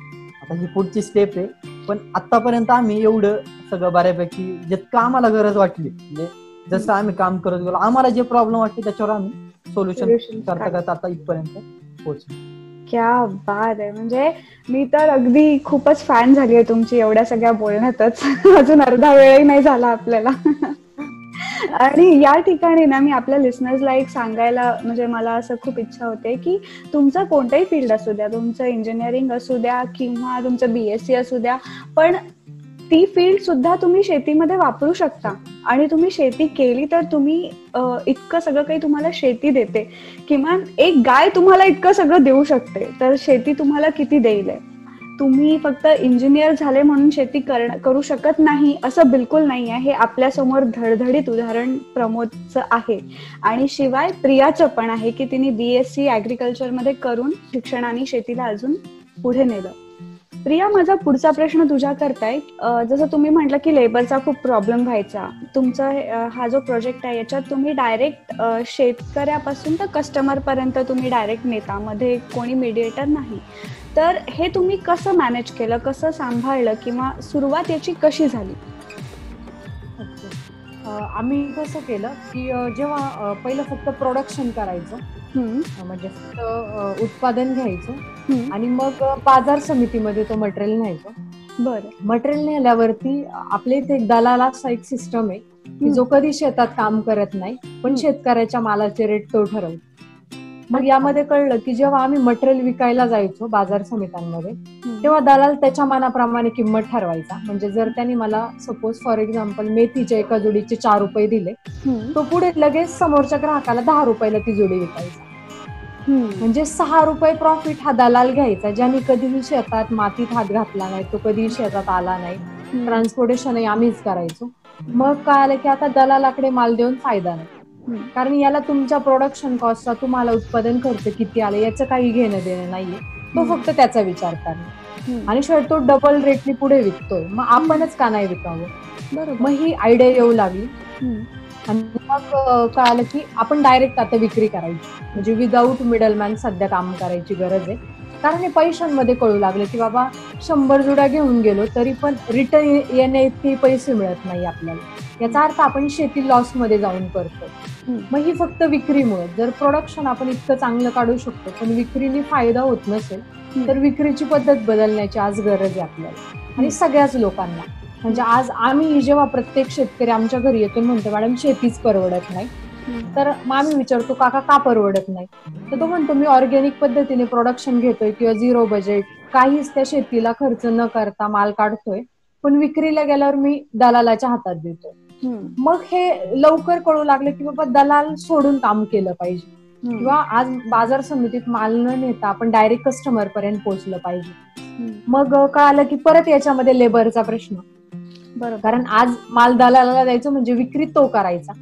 आता ही पुढची स्टेप आहे. पण आतापर्यंत आम्ही एवढं सगळं बऱ्यापैकी जितकं आम्हाला गरज वाटली म्हणजे जसं आम्ही काम करत गेलो आम्हाला जे प्रॉब्लेम वाटते त्याच्यावर आम्ही सोल्युशन करता करता आता इथपर्यंत पोहोचलो. क्या बात आहे. म्हणजे मी तर अगदी खूपच फॅन झाली आहे तुमची एवढ्या सगळ्या बोलण्यातच. अजून अर्धा वेळही नाही झाला आपल्याला. आणि या ठिकाणी ना मी आपल्या लिस्नर्सला एक सांगायला म्हणजे मला असं खूप इच्छा होते की तुमचं कोणतंही फील्ड असू द्या तुमचं इंजिनिअरिंग असू द्या किंवा तुमचं बीएससी असू द्या पण ती फील्ड सुद्धा तुम्ही शेतीमध्ये वापरू शकता. आणि तुम्ही शेती केली तर तुम्ही इतकं सगळं काही तुम्हाला शेती देते. किमान एक गाय तुम्हाला इतकं सगळं देऊ शकते. तर शेती तुम्हाला किती देईल आहे? तुम्ही फक्त इंजिनियर झाले म्हणून शेती करण करू शकत नाही असं बिलकुल नाही आहे. हे आपल्यासमोर धडधडीत उदाहरण प्रमोदचं आहे. आणि शिवाय प्रियाचं पण आहे की तिने बी एस सी करून शिक्षणाने शेतीला अजून पुढे नेलं. प्रिया माझा पुढचा प्रश्न तुझ्या करताय. जसं तुम्ही म्हटलं की लेबरचा खूप प्रॉब्लेम व्हायचा. तुमचा हा जो प्रोजेक्ट आहे याच्यात तुम्ही डायरेक्ट शेतकऱ्यापासून तर कस्टमर पर्यंत तुम्ही डायरेक्ट नेता मध्ये कोणी मिडिएटर नाही. तर हे तुम्ही कसं मॅनेज केलं कसं सांभाळलं किंवा सुरुवात याची कशी झाली? आम्ही कसं केलं की जेव्हा पहिलं फक्त प्रोडक्शन करायचं म्हणजे फक्त उत्पादन घ्यायचं आणि मग बाजार समितीमध्ये तो मटेरियल न्यायचं. बरं. मटेरियल नेल्यावरती आपल्या इथे एक दलालाचा एक सिस्टम आहे की जो कधी शेतात काम करत नाही पण. शेतकऱ्याच्या मालाचे रेट तो ठरवतो. मग यामध्ये कळलं की जेव्हा आम्ही मटेरियल विकायला जायचो बाजार समित्यांमध्ये तेव्हा दलाल त्याच्या मनाप्रमाणे किंमत ठरवायचा. म्हणजे जर त्यांनी मला सपोज फॉर एक्झाम्पल मेथीच्या एका जोडीचे चार रुपये दिले तो पुढे लगेच समोरच्या ग्राहकाला दहा रुपयाला ती जोडी विकायचा. म्हणजे सहा रुपये प्रॉफिट हा दलाल घ्यायचा ज्याने कधीही शेतात मातीत हात घातला नाही तो कधीही शेतात आला नाही. ट्रान्सपोर्टेशनही आम्हीच करायचो. मग काय आलं की आता दलालाकडे माल देऊन फायदा नाही. कारण याला तुमच्या प्रोडक्शन कॉस्टचा तुम्हाला उत्पादन खर्च किती आले याचं काही घेणं देणं नाहीये. तो फक्त त्याचा विचार करणार. आणि शिवाय तो डबल रेटने पुढे विकतोय. मग आपणच का नाही विकावं? बरोबर. मग ही आयडिया येऊ लागली. आणि मग कळालं की आपण डायरेक्ट आता विक्री करायची. म्हणजे विदाऊट मिडलमॅन सध्या काम करायची गरज आहे. कारण हे पैशांमध्ये कळू लागले की बाबा शंभर जुड्या घेऊन गेलो तरी पण रिटर्न येण्या इतके पैसे मिळत नाही आपल्याला. याचा अर्थ आपण शेती लॉसमध्ये जाऊन करतो मग ही फक्त विक्रीमुळे. जर प्रोडक्शन आपण इतकं चांगलं काढू शकतो पण विक्रीने फायदा होत नसेल तर विक्रीची पद्धत बदलण्याची आज गरज आहे आपल्याला. आणि सगळ्याच लोकांना. म्हणजे आज आम्ही जेव्हा प्रत्येक शेतकरी आमच्या घरी येतो म्हणतो मॅडम शेतीच परवडत नाही. तर मग आम्ही विचारतो काका का परवडत नाही? तर तो म्हणतो मी ऑर्गॅनिक पद्धतीने प्रोडक्शन घेतोय किंवा झिरो बजेट काहीच त्या शेतीला खर्च न करता माल काढतोय. पण विक्रीला गेल्यावर मी दलालाच्या हातात देतोय. मग हे लवकर कळू लागलं की बाबा दलाल सोडून काम केलं पाहिजे. किंवा आज बाजार समितीत माल न नेता आपण डायरेक्ट कस्टमर पर्यंत पोहोचलं पाहिजे. मग कळालं की परत याच्यामध्ये लेबरचा प्रश्न. बरोबर. कारण आज माल दलालाला द्यायचं म्हणजे विक्री तो करायचा.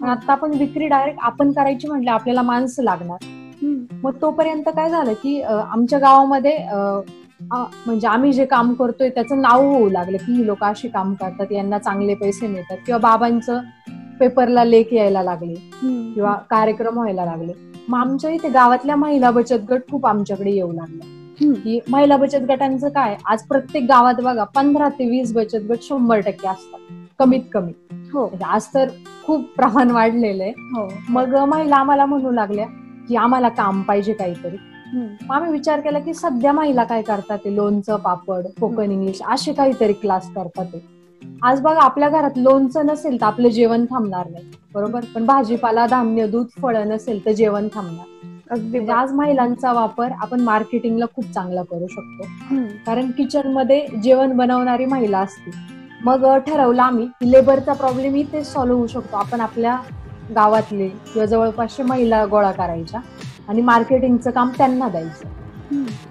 आता आपण विक्री डायरेक्ट आपण करायची म्हटलं आपल्याला माणसं लागणार. मग तोपर्यंत काय झालं की आमच्या गावामध्ये म्हणजे आम्ही जे काम करतोय त्याचं नाव होऊ लागलं की ही लोक अशी काम करतात यांना चांगले पैसे मिळतात. किंवा बाबांचं पेपरला लेख यायला लागले. किंवा कार्यक्रम व्हायला लागले. मग आमच्या इथे गावातल्या महिला बचत गट खूप आमच्याकडे येऊ लागले. की महिला बचत गटांचं काय आज प्रत्येक गावात बघा पंधरा ते वीस बचत गट शंभर टक्के असतात. कमीत कमी. हो. म्हणजे आज तर खूप प्रमाण वाढलेलं आहे. हो. मग महिला आम्हाला म्हणू लागल्या की आम्हाला काम पाहिजे काहीतरी. आम्ही विचार केला की सध्या महिला काय करतात ते? लोणचं पापड कोकण इंग्लिश असे काहीतरी क्लास करतात ते. आज बघा आपल्या घरात लोणचं नसेल तर आपलं जेवण थांबणार नाही. बरोबर? पण भाजीपाला धान्य दूध फळं नसेल तर जेवण थांबणार. अगदी म्हणजे आज महिलांचा वापर आपण मार्केटिंगला खूप चांगला करू शकतो. कारण किचनमध्ये जेवण बनवणारी महिला असते मग ठरवलं आम्ही की लेबरचा प्रॉब्लेम इथे सॉल्व्ह होऊ शकतो. आपण आपल्या गावातले किंवा जवळपासचे महिला गोळा करायच्या आणि मार्केटिंगचं काम त्यांना द्यायचं.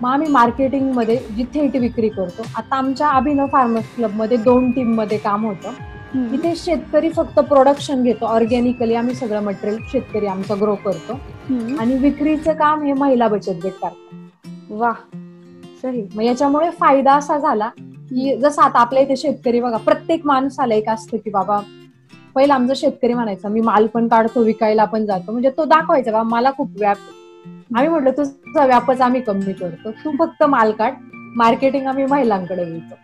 मग आम्ही मार्केटिंगमध्ये जी थेट विक्री करतो आता आमच्या अभिनव फार्मर्स क्लबमध्ये दोन टीममध्ये काम होतं. इथे शेतकरी फक्त प्रोडक्शन घेतो. ऑर्गॅनिकली आम्ही सगळं मटेरियल शेतकरी आमचा ग्रो करतो. आणि विक्रीचं काम हे महिला बचत गट करतात. वा सही. मग याच्यामुळे फायदा असा झाला की जसं आता आपल्या इथे शेतकरी बघा प्रत्येक माणसाला एक असतं की बाबा पहिला आमचा शेतकरी म्हणायचा मी माल पण काढतो विकायला पण जातो. म्हणजे तो दाखवायचा बाबा मला खूप व्याप. आम्ही म्हटलं तुझा व्यापच आम्ही कमी करतो. तू फक्त माल काढ मार्केटिंग आम्ही महिलांकडे घेतो.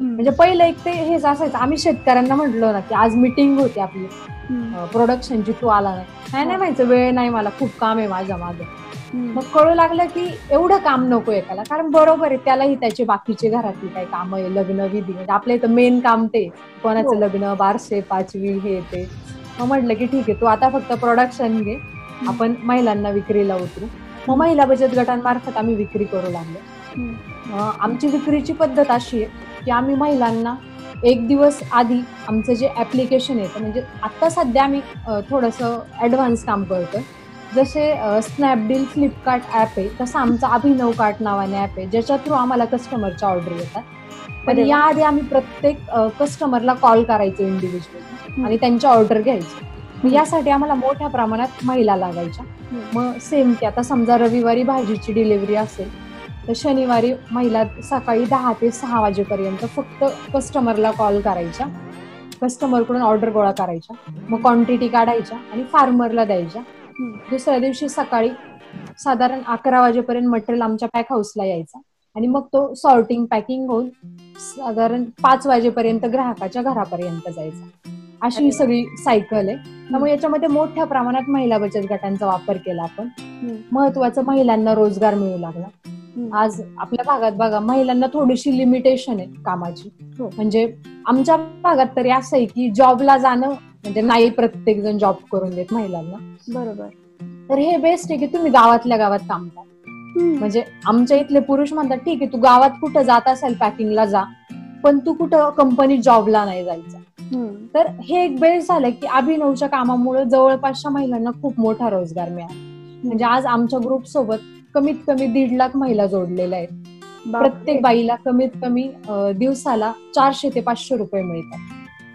म्हणजे पहिलं एक ते हेच असायचं. आम्ही शेतकऱ्यांना म्हटलो ना की आज मिटिंग होती आपली. प्रोडक्शनची तू आला नाही. नाही नाही माहिती वेळ नाही मला खूप काम आहे माझ्या मागे. मग कळू लागलं की एवढं काम नको एकाला कारण बरोबर आहे त्यालाही त्याचे बाकीचे घरातली काही काम आहे लग्न विधी म्हणजे आपल्या इथं मेन काम ते कोणाचं हो. लग्न बारसे पाचवी हे ते. मग म्हटलं की ठीक आहे तू आता फक्त प्रोडक्शन घे. आपण महिलांना विक्रीला उतरू. मग महिला बचत गटांमार्फत आम्ही विक्री करू लागलो. आमची विक्रीची पद्धत अशी आहे की आम्ही महिलांना एक दिवस आधी आमचं जे ऍप्लिकेशन येतं म्हणजे आता सध्या आम्ही थोडंसं ऍडव्हान्स काम करतोय. जसे स्नॅपडील फ्लिपकार्ट ॲप आहे तसं आमचं अभिनव कार्ट नावाने ॲप आहे ज्याच्या थ्रू आम्हाला कस्टमरच्या ऑर्डर येतात. पण. याआधी आम्ही प्रत्येक कस्टमरला कॉल करायचो इंडिव्हिज्युअल आणि त्यांच्या ऑर्डर घ्यायचे. मग यासाठी आम्हाला मोठ्या प्रमाणात महिला लागायच्या. मग सेम की आता समजा रविवारी भाजीची डिलिव्हरी असेल तर शनिवारी महिला सकाळी दहा ते सहा वाजेपर्यंत फक्त कस्टमरला कॉल करायच्या. कस्टमरकडून ऑर्डर गोळा करायच्या. मग क्वांटिटी काढायच्या आणि फार्मरला द्यायच्या. दुसऱ्या दिवशी सकाळी साधारण अकरा वाजेपर्यंत मटेरियल आमच्या पॅक हाऊसला यायचा. आणि मग तो सॉर्टिंग पॅकिंग होऊन साधारण पाच वाजेपर्यंत ग्राहकाच्या घरापर्यंत जायचा. अशी ही सगळी सायकल आहे. त्यामुळे याच्यामध्ये मोठ्या प्रमाणात महिला बचत गटांचा वापर केला आपण. महत्वाचं महिलांना रोजगार मिळू लागला. आज आपल्या भागात बघा महिलांना थोडीशी लिमिटेशन आहे कामाची. हो. म्हणजे आमच्या भागात तरी असं आहे की जॉबला जाणं म्हणजे नाही प्रत्येक जण जॉब करून देत महिलांना. बरोबर. तर हे बेस्ट आहे की तुम्ही गावातल्या गावात काम करा. म्हणजे आमच्या इथले पुरुष म्हणतात ठीक आहे तू गावात कुठं जात असेल पॅकिंगला जा पण तू कुठं कंपनी जॉबला नाही जायचं. तर हे एक बेस झालं की अभिनवच्या कामामुळे जवळपासच्या महिलांना खूप मोठा रोजगार मिळाला. म्हणजे आज आमच्या ग्रुप सोबत कमीत कमी दीड लाख महिला जोडलेल्या आहेत. प्रत्येक बाईला कमीत कमी दिवसाला चारशे ते पाचशे रुपये मिळतात.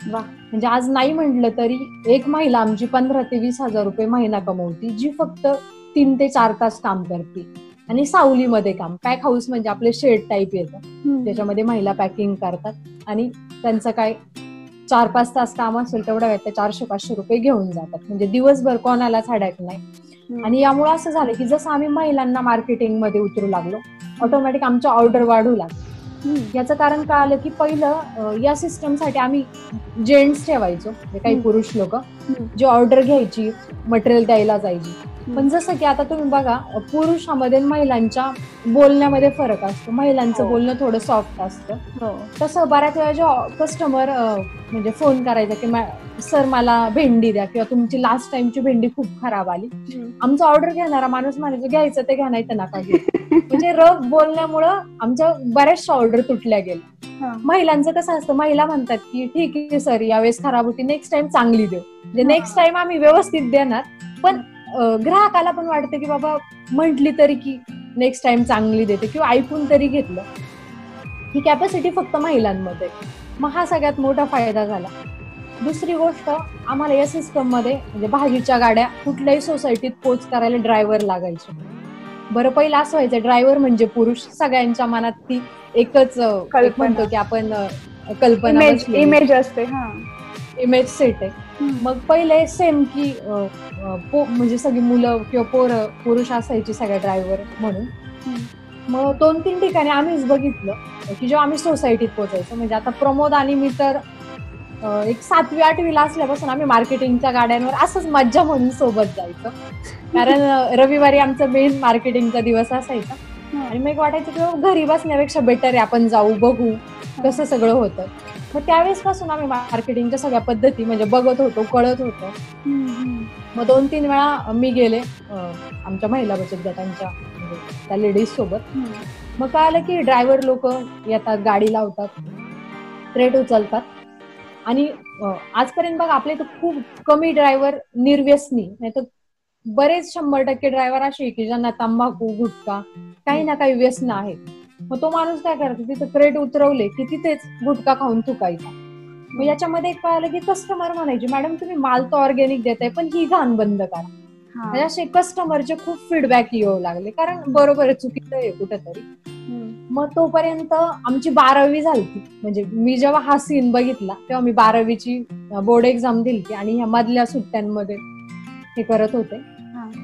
म्हणजे आज नाही म्हटलं तरी एक महिला आमची पंधरा ते वीस हजार रुपये महिना कमवती जी फक्त तीन ते चार तास काम करते. आणि सावलीमध्ये काम पॅक हाऊस म्हणजे आपले शेड टाईप येतं. त्याच्यामध्ये महिला पॅकिंग करतात आणि त्यांचं काय चार पाच तास काम असेल तेवढ्या वेळात ते चारशे पाचशे रुपये घेऊन जातात. म्हणजे दिवसभर कोणालाच हडॅक नाही. आणि यामुळे असं झालं की जसं आम्ही महिलांना मार्केटिंगमध्ये उतरू लागलो ऑटोमॅटिक आमच्या ऑर्डर वाढू लागलो. याचं कारण काय आलं की पहिलं या सिस्टमसाठी आम्ही जेंट्स ठेवायचो काही पुरुष लोक जे ऑर्डर घ्यायची मटेरियल द्यायला जायची. पण जसं की आता तुम्ही बघा पुरुषामध्ये महिलांच्या बोलण्यामध्ये फरक असतो. महिलांचं बोलणं थोडं सॉफ्ट असतं. तसं बऱ्याच वेळा जे कस्टमर म्हणजे फोन करायचा की सर मला भेंडी द्या किंवा तुमची लास्ट टाइमची भेंडी खूप खराब आली. आमचा ऑर्डर घेणारा माणूस म्हणायचं घ्यायचं ते घ्या नाही घे म्हणजे रग बोलण्यामुळं आमच्या बऱ्याचशा ऑर्डर तुटल्या गेल्या. महिलांचं कसं असतं महिला म्हणतात की ठीक आहे सर यावेळेस खराब होती नेक्स्ट टाइम चांगली देऊ. म्हणजे नेक्स्ट टाइम आम्ही व्यवस्थित देणार पण ग्राहकाला पण वाटतं की बाबा म्हटली तरी की नेक्स्ट टाइम चांगली देते किंवा ऐकून तरी घेतलं. ही कॅपॅसिटी फक्त महिलांमध्ये. मग हा सगळ्यात मोठा फायदा झाला. दुसरी गोष्ट आम्हाला या सिस्टममध्ये म्हणजे भाजीच्या गाड्या कुठल्याही सोसायटीत पोच करायला ड्रायव्हर लागायचे बरं पहिलं असं व्हायचं ड्रायव्हर म्हणजे पुरुष. सगळ्यांच्या मनात ती एकच म्हणतो की आपण कल्पना इमेज असते इमेज सेट आहे. मग पहिले सेम की म्हणजे सगळी मुलं किंवा पोरं पुरुष असायची सगळ्या ड्रायव्हर म्हणून. मग दोन तीन ठिकाणी आम्हीच बघितलं की जेव्हा आम्ही सोसायटीत पोहोचायचो. म्हणजे आता प्रमोद आणि मी तर एक सातवी आठवीला असल्यापासून आम्ही मार्केटिंगच्या गाड्यांवर असंच मज्जा म्हणून सोबत जायचं. कारण रविवारी आमचा मेन मार्केटिंगचा दिवस असायचा. आणि मग वाटायचं की घरी बसण्यापेक्षा बेटर आहे आपण जाऊ बघू. कसं सगळं होतं. मग त्यावेळेस पासून आम्ही मार्केटिंगच्या सगळ्या पद्धती म्हणजे बघत होतो कळत होतो. मग दोन तीन वेळा मी गेले आमच्या महिला बचत गटांच्या म्हणजे त्या लेडीज सोबत. मग काय आलं की ड्रायव्हर लोक येतात गाडी लावतात रेट उचलतात. आणि आजपर्यंत बघा आपल्या इथं खूप कमी ड्रायव्हर निर्व्यसनी नाही तर बरेच शंभर टक्के ड्रायव्हर असे की ज्यांना तंबाखू गुटखा काही ना काही व्यसन आहेत मग तो माणूस काय करायचा तिथं क्रेट उतरवले की तिथेच गुटखा खाऊन थुकायचा मग याच्यामध्ये एक कळालं की कस्टमर म्हणायचे मॅडम तुम्ही माल तो ऑर्गॅनिक देताय पण ही घाण बंद करा. म्हणजे असे कस्टमरचे खूप फीडबॅक येऊ लागले कारण बरोबर आहे चुकीचं आहे कुठेतरी. मग तोपर्यंत आमची बारावी झाली म्हणजे मी जेव्हा हा सीन बघितला तेव्हा मी बारावीची बोर्ड एक्झाम दिली आणि ह्या मधल्या सुट्ट्यांमध्ये हे करत होते.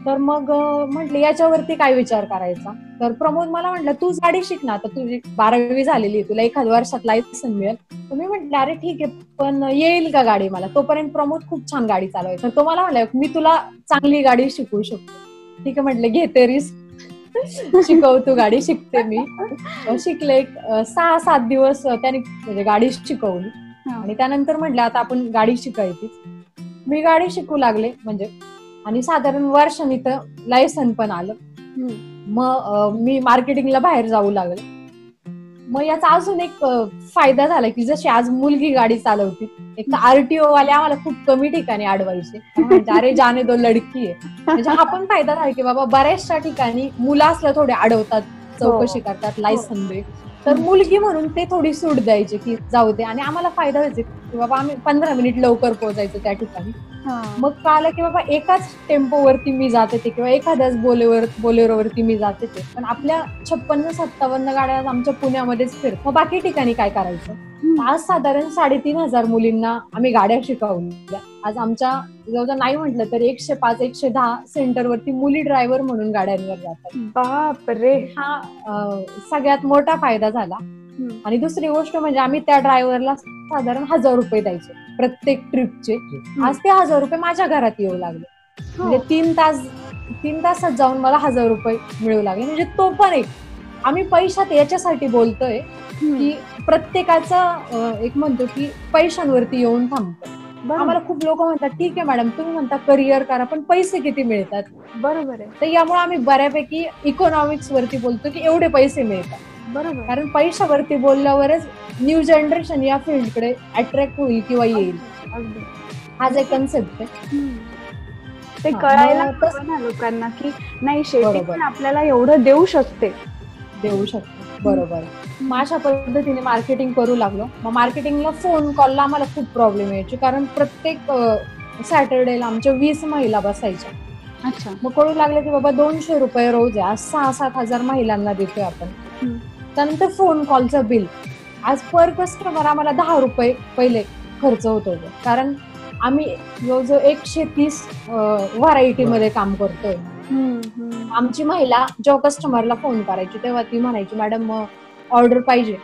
तर मग म्हटले याच्यावरती काय विचार करायचा? तर प्रमोद मला म्हटलं तू गाडी शिक ना आता तुझी बारावी झालेली तुला एखाद वर्षात लायसन मिळेल. तर मी म्हटलं अरे ठीक आहे पण येईल का गाडी मला? तोपर्यंत प्रमोद खूप छान गाडी चालवायचा. तर तो मला म्हणला मी तुला चांगली गाडी शिकवू शकतो. ठीक आहे म्हटलं घेते रिस्क शिकव तू गाडी शिकते मी. शिकले एक सहा सात दिवस त्याने म्हणजे गाडी शिकवली. आणि त्यानंतर म्हटलं आता आपण गाडी शिकायचीच. मी गाडी शिकू लागले म्हणजे आणि साधारण वर्षांनी तर लायसन पण आलं. मग मी मार्केटिंगला बाहेर जाऊ लागले. मग याचा अजून एक फायदा झाला की जशी आज मुलगी गाडी चालवती एक तर आरटीओ वाले आम्हाला खूप कमी ठिकाणी अडवायचे. अरे जाने दो लडकी आहे. म्हणजे हा पण फायदा झाला की बाबा बऱ्याचशा ठिकाणी मुलं असल्या थोडे अडवतात चौकशी करतात लायसन दे. तर मुलगी म्हणून ते थोडी सूट द्यायची की जाऊ दे. आणि आम्हाला फायदा व्हायचे की बाबा आम्ही पंधरा मिनिट लवकर पोहोचायचो त्या ठिकाणी. मग कळलं की बाबा एकाच टेम्पोवरती मी जाते ते किंवा एखाद्याच बोलेवर बोलेरोवरती मी जाते ते. पण आपल्या छप्पन्न सत्तावन्न गाड्या आमच्या पुण्यामध्येच फिरत मग बाकी ठिकाणी काय करायचं? आज साधारण साडेतीन हजार मुलींना आम्ही गाड्या शिकवल्या. आज आमच्या जवळ नाही म्हटलं तर एकशे पाच एकशे दहा सेंटरवरती मुली ड्रायव्हर म्हणून गाड्यांवर जातात. बाप रे हा सगळ्यात मोठा फायदा झाला. आणि दुसरी गोष्ट म्हणजे आम्ही त्या ड्रायव्हरला साधारण हजार रुपये द्यायचे प्रत्येक ट्रिपचे. आज ते हजार रुपये माझ्या घरात येऊ लागले. म्हणजे तीन तास तीन तासात जाऊन मला हजार रुपये मिळू लागले. म्हणजे तो पण एक आम्ही पैशात याच्यासाठी बोलतोय की प्रत्येकाचं एक म्हणतो की पैशांवरती येऊन थांबतो. आम्हाला खूप लोक म्हणतात ठीक आहे मॅडम तुम्ही म्हणता करिअर करा पण पैसे किती मिळतात? बरोबर आहे. तर यामुळे आम्ही बऱ्यापैकी इकॉनॉमिक्स वरती बोलतो की एवढे पैसे मिळतात. बरोबर. कारण पैशावरती बोलल्यावरच न्यू जनरेशन या फील्डकडे अट्रॅक्ट होईल किंवा येईल. हाच एक कन्सेप्ट आहे. ते कळायला लोकांना की नाही शेती. पण आपल्याला एवढं देऊ शकते. देऊ शकतो. बरोबर. मग अशा पद्धतीने मार्केटिंग करू लागलो. मग मार्केटिंगला फोन कॉलला आम्हाला खूप प्रॉब्लेम यायचे. कारण प्रत्येक सॅटर्डेला आमच्या वीस महिला बसायच्या. अच्छा. मग कळू लागलं की बाबा दोनशे रुपये रोज आहे. आज सहा सात हजार महिलांना देतोय आपण. त्यानंतर फोन कॉलचं बिल आज पर कस्टमर आम्हाला दहा रुपये पहिले खर्च होत होते. कारण आम्ही जवळजवळ एकशे तीस व्हरायटी मध्ये काम करतोय. आमची महिला जेव्हा कस्टमरला फोन करायची तेव्हा ती म्हणायची मॅडम ऑर्डर पाहिजे.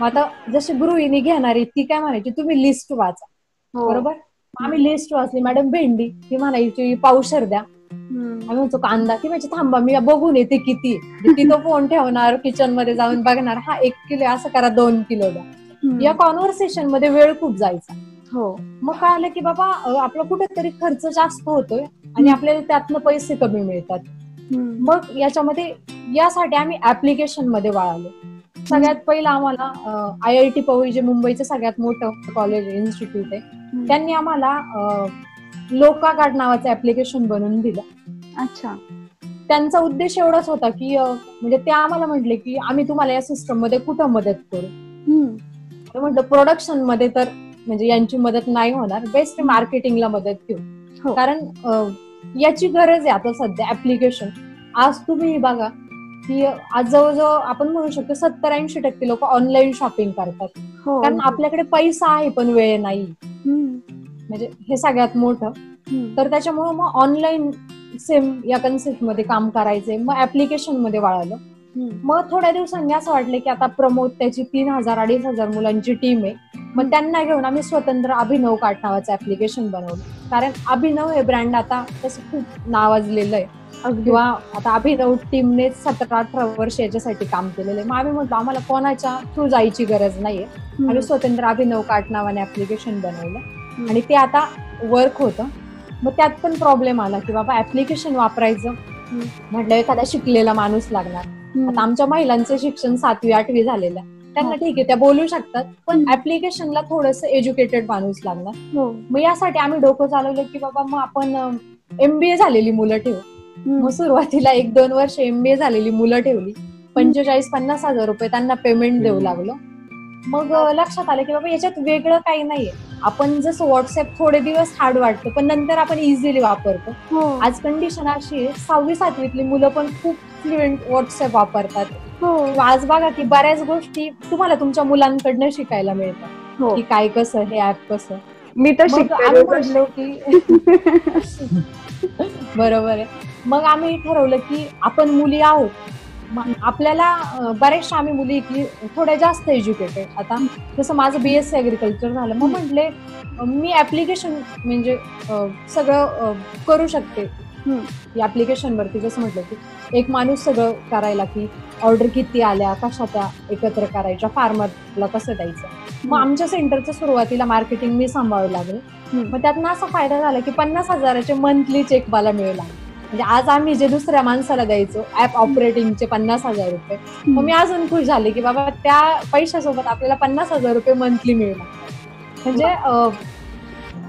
मग आता जशी गृहिणी घेणारी ती काय म्हणायची तुम्ही लिस्ट वाचा. हो. बरोबर? आम्ही लिस्ट वाचली मॅडम भेंडी. ती म्हणायची पावशर द्या. आम्ही म्हणतो कांदा. ती म्हणजे थांबा मी बघून येते किती तिथं फोन ठेवणार किचनमध्ये जाऊन बघणार हा एक किलो असं करा दोन किलो द्या. या कॉन्व्हर्सेशनमध्ये वेळ खूप जायचा. हो. मग कळालं की बाबा आपला कुठेतरी खर्च जास्त होतोय. आणि आपल्याला त्यातनं पैसे कमी मिळतात. मग याच्यामध्ये यासाठी आम्ही ऍप्लिकेशनमध्ये वळालो. सगळ्यात पहिलं आम्हाला आय आय टी पवई जे मुंबईचं सगळ्यात मोठं कॉलेज इन्स्टिट्यूट आहे. त्यांनी आम्हाला लोका कार्ड नावाचं ऍप्लिकेशन बनवून दिलं. अच्छा. त्यांचा उद्देश एवढाच होता की म्हणजे ते आम्हाला म्हटले की आम्ही तुम्हाला या सिस्टममध्ये कुठं मदत करू? म्हटलं प्रोडक्शनमध्ये तर म्हणजे यांची मदत नाही होणार. बेस्ट मार्केटिंगला मदत. घेऊ. कारण अं, याची गरज आहे आता सध्या ऍप्लिकेशन आज तुम्ही बघा की आज जवळजवळ आपण म्हणू शकतो सत्तर ऐंशी टक्के लोक ऑनलाईन शॉपिंग करतात. हो कारण आपल्याकडे पैसा आहे पण वेळ नाही. म्हणजे हे सगळ्यात मोठं. तर त्याच्यामुळे मग ऑनलाईन सेम या कन्सेप्टमध्ये काम करायचंय. मग ऍप्लिकेशनमध्ये वळालं. मग थोड्या दिवसांनी असं वाटलं की आता प्रमोद त्याची तीन हजार अडीच हजार मुलांची टीम आहे. मग त्यांना घेऊन आम्ही स्वतंत्र अभिनव कार्ट नावाचं ऍप्लिकेशन बनवलं. कारण अभिनव हे ब्रँड आता तसं खूप नावाजलेलं आहे. किंवा आता अभिनव टीमने सतरा अठरा वर्ष याच्यासाठी काम केलेलं आहे. मग आम्ही म्हटलं आम्हाला कोणाच्या थ्रू जायची गरज नाहीये. आम्ही स्वतंत्र अभिनव कार्ट नावाने ऍप्लिकेशन बनवलं. आणि ते आता वर्क होतं. मग त्यात पण प्रॉब्लेम आला की बाबा ऍप्लिकेशन वापरायचं. म्हटलं एखादा शिकलेला माणूस लागणार. आता आमच्या महिलांचं शिक्षण सातवी आठवी झालेलं आहे. त्यांना ठीक आहे त्या बोलू शकतात पण ऍप्लिकेशनला थोडस एज्युकेटेड माणूस लागणार. हो. मग यासाठी आम्ही डोकं चालवलं की बाबा मग आपण एमबीए झालेली मुलं ठेवू. मग सुरुवातीला एक दोन वर्ष एमबीए झालेली मुलं ठेवली. पंचेचाळीस पन्नास हजार रुपये त्यांना पेमेंट देऊ लागलो. मग लक्षात आलं की बाबा याच्यात वेगळं काही नाहीये. आपण जसं व्हॉट्सअप थोडे दिवस हार्ड वाटतं पण नंतर आपण इझिली वापरतो. हो. आज कंडिशन अशी आहे सहावी सातवीतली मुलं पण खूप फ्लुएंट व्हॉट्सअप वापरतात. हो. किंवा आज बघा की बऱ्याच गोष्टी तुम्हाला तुमच्या मुलांकडनं शिकायला मिळतात. हो. की काय कसं हे ऍप कसं. मी तर म्हटलो की बरोबर आहे. मग आम्ही ठरवलं की आपण मुली आहोत. आपल्याला बऱ्याचशा आम्ही मुली की थोड्या जास्त एज्युकेटेड आता जसं माझं बीएससी अग्रिकल्चर झालं. मग म्हटले मी ऍप्लिकेशन म्हणजे सगळं करू शकते. हम्म. या ऍप्लिकेशन वरती जसं म्हटलं की एक माणूस सगळं करायला की ऑर्डर किती आल्या कशा त्या एकत्र करायच्या फार्मरला कसं द्यायचं? मग आमच्या सेंटरचं सुरुवातीला मार्केटिंग मी सांभाळू लागले. मग त्यातनं असा फायदा झाला की पन्नास हजाराचे मंथली चेक मला मिळू लागले म्हणजे आज आम्ही जे दुसऱ्या माणसाला द्यायचो ऍप ऑपरेटिंगचे पन्नास हजार रुपये. मग मी अजून खुश झाले की बाबा त्या पैशासोबत आपल्याला पन्नास हजार रुपये मंथली मिळू लागतात म्हणजे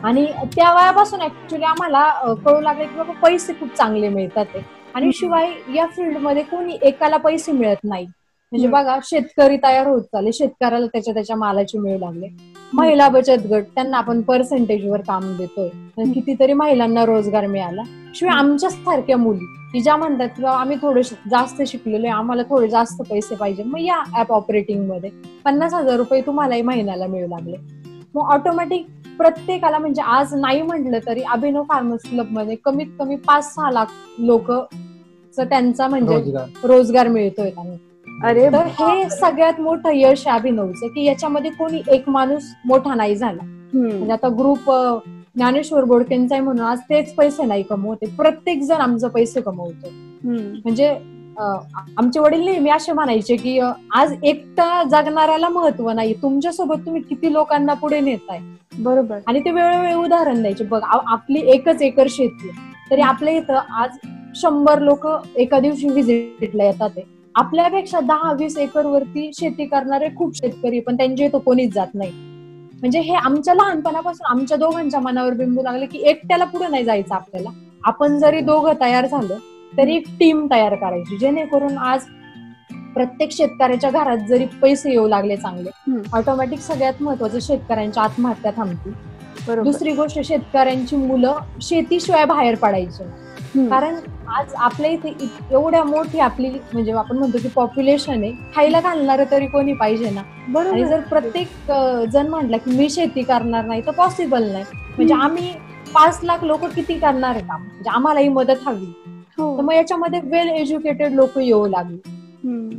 आणि त्या वयापासून ऍक्च्युली आम्हाला कळू लागले की बाबा पैसे खूप चांगले मिळतात आहे. आणि शिवाय या फील्डमध्ये कोणी एकाला पैसे मिळत नाही. म्हणजे. बघा शेतकरी तयार होत चालले. शेतकऱ्याला त्याच्या त्याच्या मालाची मिळू लागले. महिला बचत गट त्यांना आपण पर्सेंटेजवर काम देतोय. तर कितीतरी महिलांना रोजगार मिळाला. शिवाय आमच्या सारख्या मुली की ज्या म्हणतात की आम्ही थोडे जास्त शिकलेलो आहे. आम्हाला थोडे जास्त पैसे पाहिजे. मग या ऍप ऑपरेटिंगमध्ये पन्नास हजार रुपये तुम्हालाही महिन्याला मिळू लागले. मग ऑटोमॅटिक प्रत्येकाला म्हणजे आज नाही म्हटलं तरी अभिनव फार्मर्स क्लबमध्ये कमीत कमी पाच सहा लाख लोक त्यांचा म्हणजे रोजगार. मिळतोय. त्यांना अरे तर हे सगळ्यात मोठं यश आहे अभिनवचं की याच्यामध्ये कोणी एक माणूस मोठा नाही झाला. म्हणजे आता ग्रुप ज्ञानेश्वर बोडकेंचा आहे म्हणून आज तेच पैसे नाही कमवते. प्रत्येक जण आमचं पैसे कमवतो. म्हणजे आमचे वडील नेहमी असे म्हणायचे की आज एकटा जगणाऱ्याला महत्त्व नाही तुमच्यासोबत तुम्ही किती लोकांना पुढे नेताय? बरोबर. आणि ते वेळोवेळी उदाहरण द्यायचे. बघ आपली एकच एकर शेती तरी आपल्या इथं आज शंभर लोक एका दिवशी व्हिजिटला येतात आपल्यापेक्षा दहा वीस एकर वरती शेती करणारे खूप शेतकरी पण त्यांच्या इथं कोणीच जात नाही. म्हणजे हे आमच्या लहानपणापासून आमच्या दोघांच्या मनावर बिंबू लागले की एकट्याला पुढे नाही जायचं आपल्याला. आपण जरी दोघं तयार झालो तरी एक टीम तयार करायची जेणेकरून आज प्रत्येक शेतकऱ्याच्या घरात जरी पैसे येऊ लागले चांगले ऑटोमॅटिक सगळ्यात महत्वाचं शेतकऱ्यांच्या आत्महत्या थांबतील दुसरी गोष्ट शेतकऱ्यांची मुलं शेतीशिवाय बाहेर पडायची. कारण आज आपल्या इथे एवढ्या मोठी आपली म्हणजे आपण म्हणतो की पॉप्युलेशन आहे खायला घालणार तरी कोणी पाहिजे ना. आणि जर प्रत्येक जण म्हटलं की मी शेती करणार नाही तर पॉसिबल नाही. म्हणजे आम्ही पाच लाख लोक किती करणार काम? म्हणजे आम्हालाही मदत हवी. तर मग याच्यामध्ये वेल एज्युकेटेड लोक येऊ लागले.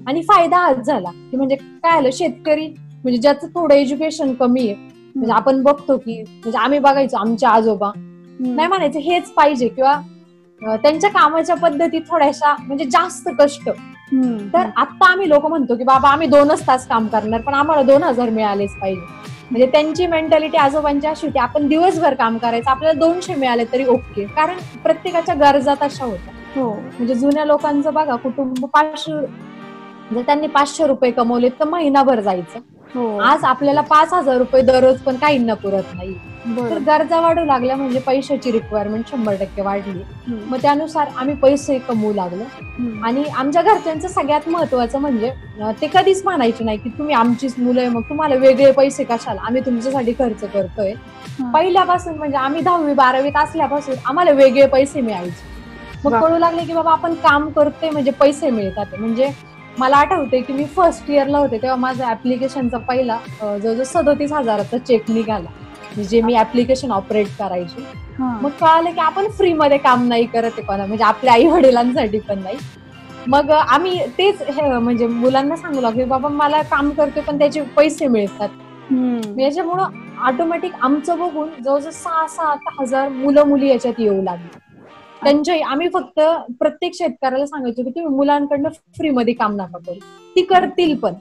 आणि फायदा हाच झाला की म्हणजे काय आलं शेतकरी म्हणजे ज्याचं थोडं एज्युकेशन कमी आहे म्हणजे आपण बघतो की म्हणजे आम्ही बघायचो आमच्या आजोबा नाही म्हणायचं हेच पाहिजे किंवा त्यांच्या कामाच्या पद्धती थोड्याशा म्हणजे जास्त कष्ट. तर आता आम्ही लोक म्हणतो की बाबा आम्ही दोनच तास काम करणार पण आम्हाला दोन हजार मिळालेच पाहिजे. म्हणजे त्यांची मेंटॅलिटी आजोबांची अशी होती आपण दिवसभर काम करायचं आपल्याला दोनशे मिळाले तरी ओके कारण प्रत्येकाच्या गरजा तशा होत्या. हो म्हणजे जुन्या लोकांचं बघा कुटुंब पाचशे जर त्यांनी पाचशे रुपये कमवले तर महिनाभर जायचं. हो. आज आपल्याला पाच हजार रुपये दररोज पण काहींना पुरत नाही. तर गरजा वाढू लागल्या म्हणजे पैशाची रिक्वायरमेंट शंभर टक्के वाढली. मग त्यानुसार आम्ही पैसे कमवू लागलो. आणि आमच्या घरच्यांचं सगळ्यात महत्वाचं म्हणजे ते कधीच म्हणायचे नाही की तुम्ही आमचीच मुलं आहे मग तुम्हाला वेगळे पैसे कशाला? आम्ही तुमच्यासाठी खर्च करतोय. पहिल्यापासून म्हणजे आम्ही दहावी बारावीत असल्यापासून आम्हाला वेगळे पैसे मिळायचे. मग कळू लागले की बाबा आपण काम करतोय म्हणजे पैसे मिळतात. म्हणजे मला आठवते की मी फर्स्ट इयरला होते तेव्हा माझा ऍप्लिकेशनचा पहिला जवळजवळ सदोतीस हजाराचा चेक निघाला. जे मी ऍप्लिकेशन ऑपरेट करायची. मग कळालं की आपण फ्री मध्ये काम नाही करत कोणा. म्हणजे आपल्या आई वडिलांसाठी पण नाही. मग आम्ही तेच म्हणजे मुलांना सांगू लागले बाबा मला काम करते पण त्याचे पैसे मिळतात. याच्यामुळं ऑटोमॅटिक आमचं बघून जवळजवळ सहा सात हजार मुलं मुली याच्यात येऊ लागली. त्यांच्या आम्ही फक्त प्रत्येक शेतकऱ्याला सांगायचो की तुम्ही मुलांकडनं फ्रीमध्ये काम नका करू. ती करतील पण.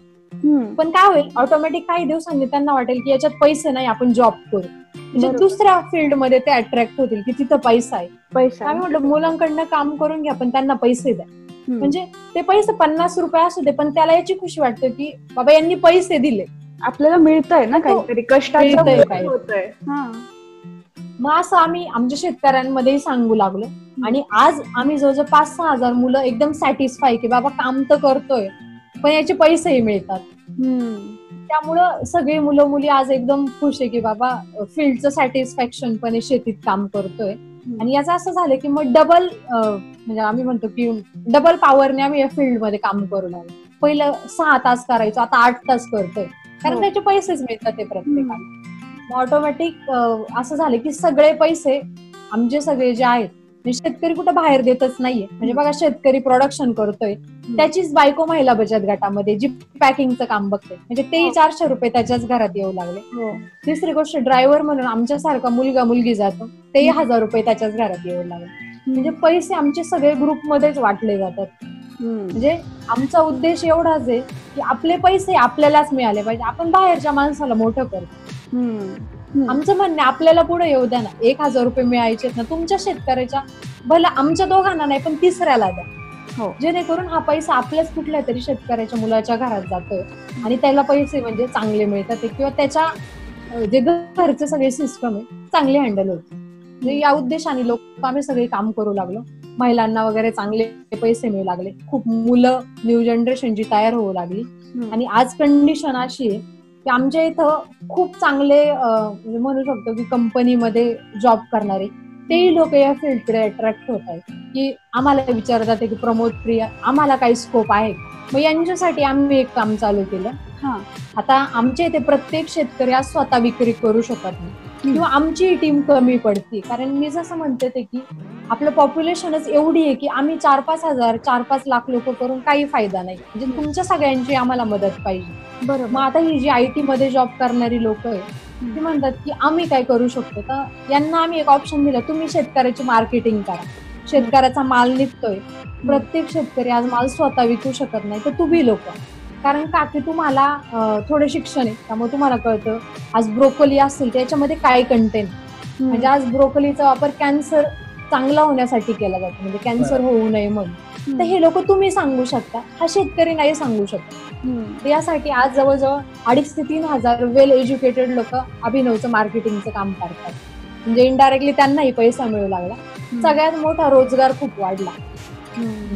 पण काय होईल? ऑटोमॅटिक काही दिवसांनी त्यांना वाटेल की याच्यात पैसे नाही आपण जॉब करू. म्हणजे दुसऱ्या फील्डमध्ये ते अट्रॅक्ट होतील की तिथं पैसा आहे. पैसा आम्ही म्हटलं मुलांकडनं काम करून घ्या पण त्यांना पैसे द्या. म्हणजे ते पैसे पन्नास रुपये असू दे पण त्याला याची खुशी वाटते की बाबा यांनी पैसे दिले. आपल्याला मिळतंय ना काहीतरी. कष्टाचं मग असं आम्ही आमच्या शेतकऱ्यांमध्ये सांगू लागलो. आणि आज आम्ही जवळजवळ पाच सहा हजार मुलं एकदम सॅटिस्फाय की बाबा काम तर करतोय पण याचे पैसेही मिळतात. त्यामुळं सगळी मुलं मुली आज एकदम खुश आहे की बाबा फील्डचं सॅटिस्फॅक्शन पण शेतीत काम करतोय. आणि याचं असं झालं की मग डबल म्हणजे आम्ही म्हणतो की डबल पॉवरने आम्ही या फील्डमध्ये काम करू लागलो. पहिलं सहा तास करायचो आता आठ तास करतोय. कारण हो. त्याचे पैसेच मिळतात ते प्रत्येकाला. ऑटोमॅटिक असं झालं की सगळे पैसे आमचे सगळे जे आहेत म्हणजे शेतकरी कुठं बाहेर देतच नाहीये. म्हणजे बघा शेतकरी प्रोडक्शन करतोय. त्याचीच बायको महिला बचत गटामध्ये जी पॅकिंगचं काम बघते. म्हणजे तेही हो. चारशे रुपये त्याच्याच घरात येऊ लागले. हो. तिसरी गोष्ट ड्रायव्हर म्हणून आमच्यासारखा मुलगा मुलगी जातो तेही हजार रुपये त्याच्याच घरात येऊ लागले. म्हणजे पैसे आमचे सगळे ग्रुपमध्येच वाटले जातात. म्हणजे आमचा उद्देश एवढाच आहे की आपले पैसे आपल्यालाच मिळाले पाहिजे. आपण बाहेरच्या माणसाला मोठं करतो आमचं म्हणणं आपल्याला पुढे येऊ द्या ना. एक हजार रुपये मिळायचे ना तुमच्या शेतकऱ्याच्या. भला आमच्या दोघांना नाही पण तिसऱ्याला द्या. हो. जेणेकरून हा पैसा आपल्याच कुठल्या तरी शेतकऱ्याच्या मुलाच्या घरात जातोय. आणि त्याला पैसे म्हणजे चांगले मिळतात किंवा त्याच्या जे घरचे सगळे सिस्टम आहे चांगले हँडल होते म्हणजे या उद्देशाने लोक आम्ही सगळे काम करू लागलो. महिलांना वगैरे चांगले पैसे मिळू लागले. खूप मुलं न्यू जनरेशनची तयार होऊ लागली. आणि आज कंडिशन अशी आहे की आमच्या इथं खूप चांगले म्हणजे म्हणू शकतो की कंपनीमध्ये जॉब करणारे तेही लोक या फील्डकडे अट्रॅक्ट होत आहेत. की आम्हाला विचारतात की प्रमोद प्रिया आम्हाला काही स्कोप आहे मग यांच्यासाठी आम्ही एक काम चालू केलं. हा. आता आमच्या इथे प्रत्येक शेतकरी आज स्वतः विक्री करू शकत नाही. किंवा आमची टीम कमी पडते. कारण मी जसं म्हणते ते की आपलं पॉप्युलेशनच एवढी आहे की आम्ही चार पाच हजार चार पाच लाख लोक करून काही फायदा नाही. म्हणजे तुमच्या सगळ्यांची आम्हाला मदत पाहिजे. बरं मग आता ही जी आय टी मध्ये जॉब करणारी लोक आहे ती म्हणतात की आम्ही काय करू शकतो? तर यांना आम्ही एक ऑप्शन दिलं तुम्ही शेतकऱ्याची मार्केटिंग करा. शेतकऱ्याचा माल निघतोय. प्रत्येक शेतकरी आज माल स्वतः विकू शकत नाही तर तुम्ही लोक. कारण का की तुम्हाला थोडं शिक्षण आहे त्यामुळे तुम्हाला कळतं. आज ब्रोकोली असेल त्याच्यामध्ये काय कंटेंट म्हणजे आज ब्रोकोलीचा वापर कॅन्सर चांगला होण्यासाठी केला जातो. म्हणजे कॅन्सर होऊ नये म्हणून. तर हे लोक तुम्ही सांगू शकता. हा शेतकरी नाही सांगू शकत. यासाठी आज जवळजवळ अडीच ते तीन हजार वेल एज्युकेटेड लोक अभिनवचं मार्केटिंगचं काम करतात. म्हणजे इनडायरेक्टली त्यांनाही पैसा मिळू लागला. सगळ्यात मोठा रोजगार खूप वाढला.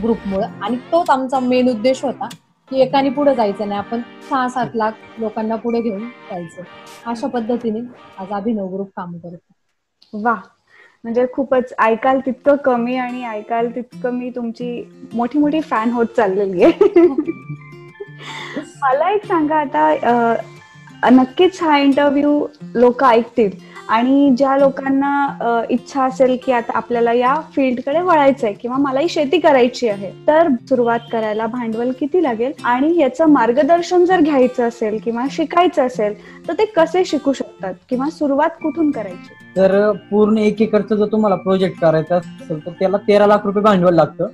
ग्रुपमुळे आणि तोच आमचा मेन उद्देश होता. की एकाने पुढे जायचं नाही. आपण सहा सात लाख लोकांना पुढे घेऊन जायचं. अशा पद्धतीने आज अभिनव ग्रुप काम करतो वा. म्हणजे खूपच ऐकाल तितकं कमी आणि ऐकाल तितकं मी तुमची मोठी मोठी फॅन होत चाललेली आहे. मला एक सांगा आता नक्कीच हा इंटरव्ह्यू लोक ऐकतील. आणि ज्या लोकांना इच्छा असेल की आता आपल्याला या फील्डकडे वळायचंय किंवा मलाही शेती करायची आहे तर सुरुवात करायला भांडवल किती लागेल? आणि याचं मार्गदर्शन जर घ्यायचं असेल किंवा शिकायचं असेल तर ते कसे शिकू शकतात? किंवा सुरुवात कुठून करायची? तर पूर्ण एक एकरचा जर तुम्हाला प्रोजेक्ट करायचा असेल तर त्याला तेरा लाख रुपये भांडवल लागतं.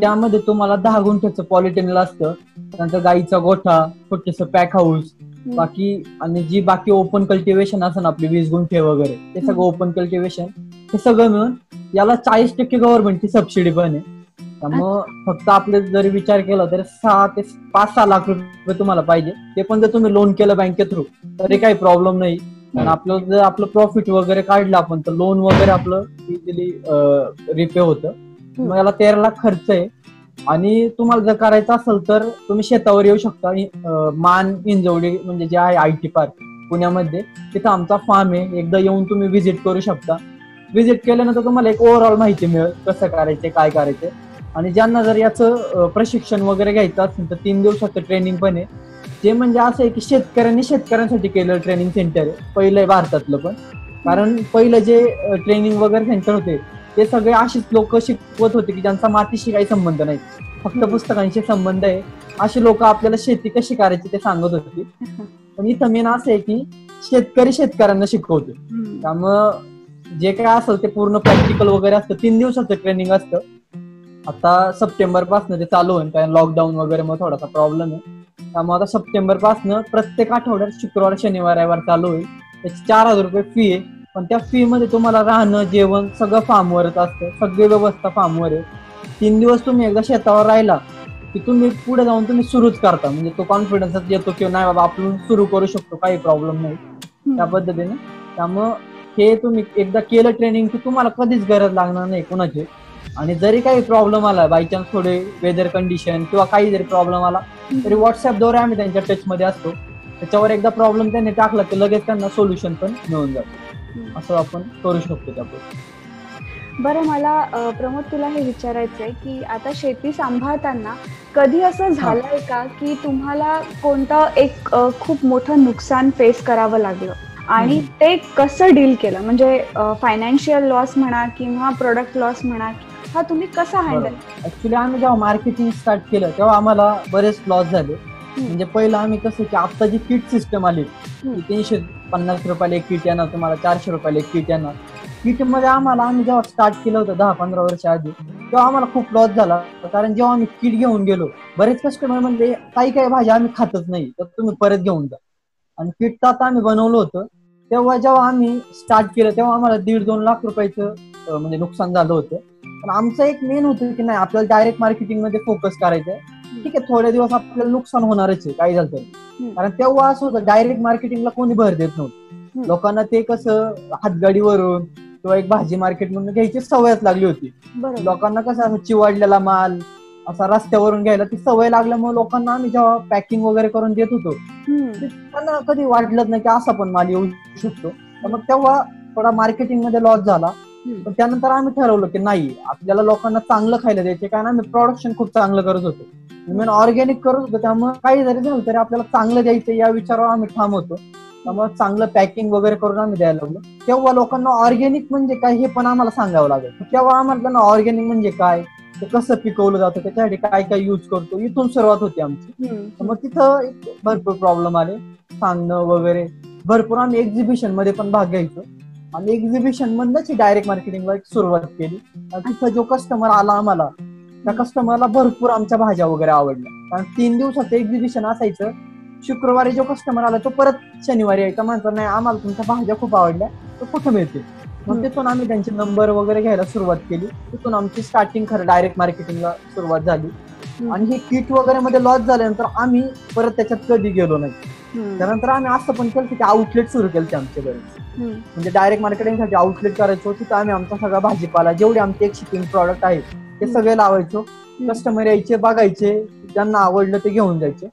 त्यामध्ये तुम्हाला दहा गुंठ्याचं पॉलिटेनल असतं. त्यानंतर गाईचा गोठा छोटेस पॅक हाऊस बाकी आणि जी बाकी ओपन कल्टिवेशन असं आपली वीस गुंठे वगैरे ते सगळं. ओपन कल्टिवेशन हे सगळं मिळून याला चाळीस टक्के गव्हर्नमेंटची सबसिडी पण आहे. त्यामुळं फक्त आपले जरी विचार केला तर सहा ते पाच सहा लाख रुपये तुम्हाला पाहिजे. ते पण जर तुम्ही लोन केलं बँके थ्रू तरी काही प्रॉब्लेम नाही. कारण आपलं जर आपलं प्रॉफिट वगैरे काढलं आपण तर लोन वगैरे आपलं इझिली रिपे होतं. मग याला तेरा लाख खर्च आहे. आणि तुम्हाला जर करायचं असेल तर तुम्ही शेतावर येऊ शकता. मान इंजवडी म्हणजे जे आहे आय टी पार्क पुण्यामध्ये तिथं आमचा फार्म आहे. एकदा येऊन तुम्ही व्हिजिट करू शकता. व्हिजिट केल्यानंतर तुम्हाला एक ओव्हरऑल माहिती मिळेल कसं करायचे काय करायचे. आणि ज्यांना जर याचं प्रशिक्षण वगैरे घ्यायचं असेल तर तीन दिवसाचं ट्रेनिंग पण आहे. जे म्हणजे असं आहे की शेतकऱ्यांनी शेतकऱ्यांसाठी केलेलं ट्रेनिंग सेंटर आहे. पहिलं आहे भारतातलं पण. कारण पहिलं जे ट्रेनिंग वगैरे सेंटर होते ते सगळे अशीच लोक शिकवत होते की ज्यांचा मातीशी काही संबंध नाही. फक्त पुस्तकांशी संबंध आहे. अशी लोक आपल्याला शेती कशी करायची ते सांगत होती. पण इथं मेन असं आहे की शेतकरी शेतकऱ्यांना शिकवतो त्यामुळं जे काय असेल ते पूर्ण प्रॅक्टिकल वगैरे असतं. तीन दिवसाचं ट्रेनिंग असतं. आता सप्टेंबरपासून ते चालू होईल. कारण लॉकडाऊन वगैरे मग थोडासा प्रॉब्लेम आहे. त्यामुळे आता सप्टेंबरपासून प्रत्येक आठवड्यात शुक्रवार शनिवार रविवार चालू होईल. त्याची चार हजार रुपये फी आहे. पण त्या फी मध्ये तुम्हाला राहणं जेवण सगळं फार्मवरच असतं. सगळी व्यवस्था फार्मवर आहे. तीन दिवस तुम्ही एकदा शेतावर राहिला की तुम्ही पुढे जाऊन तुम्ही सुरूच करता. म्हणजे तो कॉन्फिडन्स येतो की नाही बाबा आपण सुरू करू शकतो काही प्रॉब्लेम नाही. त्या पद्धतीने. त्यामुळं हे तुम्ही एकदा केलं ट्रेनिंग की तुम्हाला कधीच गरज लागणार नाही कोणाची. आणि जरी काही प्रॉब्लेम आला बाय चान्स थोडे वेदर कंडिशन किंवा काही जरी प्रॉब्लेम आला तरी व्हॉट्सअपद्वारे आम्ही त्यांच्या टच मध्ये असतो. त्याच्यावर एकदा प्रॉब्लेम त्यांनी टाकला की लगेच त्यांना सोल्युशन पण मिळून जातं. असं आपण करू शकतो त्यापुढे. बरं मला प्रमोद तुला हे विचारायचं आहे की आता शेती सांभाळताना कधी असं झालंय का की तुम्हाला कोणतं एक खूप मोठं नुकसान फेस करावं लागलं? आणि. ते कसं डील केलं? म्हणजे फायनान्शियल लॉस म्हणा किंवा प्रोडक्ट लॉस म्हणा हा तुम्ही कसा हँडल ऍक्च्युली आम्ही जेव्हा मार्केटिंग स्टार्ट केलं तेव्हा आम्हाला बरेच लॉस झाले. म्हणजे पहिलं आम्ही कसं की आता जी किट सिस्टम आली तीनशे पन्नास रुपयाला एक किट येणार तुम्हाला चारशे रुपयाला एक किट येणार. किटमध्ये आम्हाला आम्ही जेव्हा स्टार्ट केलं होतं दहा पंधरा वर्ष आधी तेव्हा आम्हाला खूप लॉस झाला. कारण जेव्हा आम्ही किट घेऊन गेलो बरेच कस्टमर म्हणजे काही काही भाज्या आम्ही खातच नाही तर तुम्ही परत घेऊन जा. आणि किट तर आता आम्ही बनवलं होतं. तेव्हा जेव्हा आम्ही स्टार्ट केलं तेव्हा आम्हाला दीड दोन लाख रुपयाचं म्हणजे नुकसान झालं होतं. पण आमचं एक मेन होतं की नाही आपल्याला डायरेक्ट मार्केटिंगमध्ये फोकस करायचं आहे ठीक आहे थोड्या दिवस आपल्याला नुकसान होणारच आहे काही झालं तरी. कारण तेव्हा असं होतं डायरेक्ट मार्केटिंगला कोणी भर देत नव्हतं. लोकांना ते कसं हातगाडीवरून किंवा एक भाजी मार्केट मधून घ्यायची सवयच लागली होती. लोकांना कसं असं चिवाडलेला माल असा रस्त्यावरून घ्यायला ती सवय लागल्यामुळे लोकांना आम्ही जेव्हा पॅकिंग वगैरे करून देत होतो त्यांना कधी वाटलंच नाही की असा पण माल येऊ शकतो. मग तेव्हा थोडा मार्केटिंगमध्ये लॉस झाला. पण त्यानंतर आम्ही ठरवलं की नाही आपल्याला लोकांना चांगलं खायला द्यायचे कारण आम्ही प्रोडक्शन खूप चांगलं करत होतो. मेन ऑर्गॅनिक करत होतो त्यामुळे काही जरी झालं तरी आपल्याला चांगलं द्यायचं या विचारावर आम्ही ठाम होतो. त्यामुळे चांगलं पॅकिंग वगैरे करून आम्ही द्यायला लागलो. तेव्हा लोकांना ऑर्गॅनिक म्हणजे काय हे पण आम्हाला सांगावं लागेल. तेव्हा आम्हाला त्यांना ऑर्गॅनिक म्हणजे काय ते कसं पिकवलं जातं त्याच्यासाठी काय काय यूज करतो इथून सुरुवात होती आमची. मग तिथं भरपूर प्रॉब्लेम आले. सांगणं वगैरे भरपूर आम्ही एक्झिबिशनमध्ये पण भाग घ्यायचो. आणि एक्झिबिशन मधनच डायरेक्ट मार्केटिंगला सुरुवात केली. तिथं जो कस्टमर आला आम्हाला त्या कस्टमरला भरपूर आमच्या भाज्या वगैरे आवडल्या. कारण तीन दिवसाचं एक्झिबिशन असायचं. शुक्रवारी जो कस्टमर आला तो परत शनिवारी यायचा. म्हणतो नाही आम्हाला तुमच्या भाज्या खूप आवडल्या. तो कुठं मिळते मग तिथून आम्ही त्यांचे नंबर वगैरे घ्यायला सुरुवात केली. तिथून आमची स्टार्टिंग खरं डायरेक्ट मार्केटिंगला सुरुवात झाली. आणि हे किट वगैरे मध्ये लॉस झाल्यानंतर आम्ही परत त्याच्यात कधी गेलो नाही. त्यानंतर आम्ही असं पण केलं की आउटलेट सुरू केले आमच्याकडे म्हणजे डायरेक्ट मार्केटिंगसाठी आउटलेट करायचो तिथं आम्ही आमचा सगळा भाजीपाला जेवढे आमचे एक शिपिंग प्रॉडक्ट आहेत ते सगळे लावायचो. कस्टमर यायचे बघायचे ज्यांना आवडलं ते घेऊन जायचे.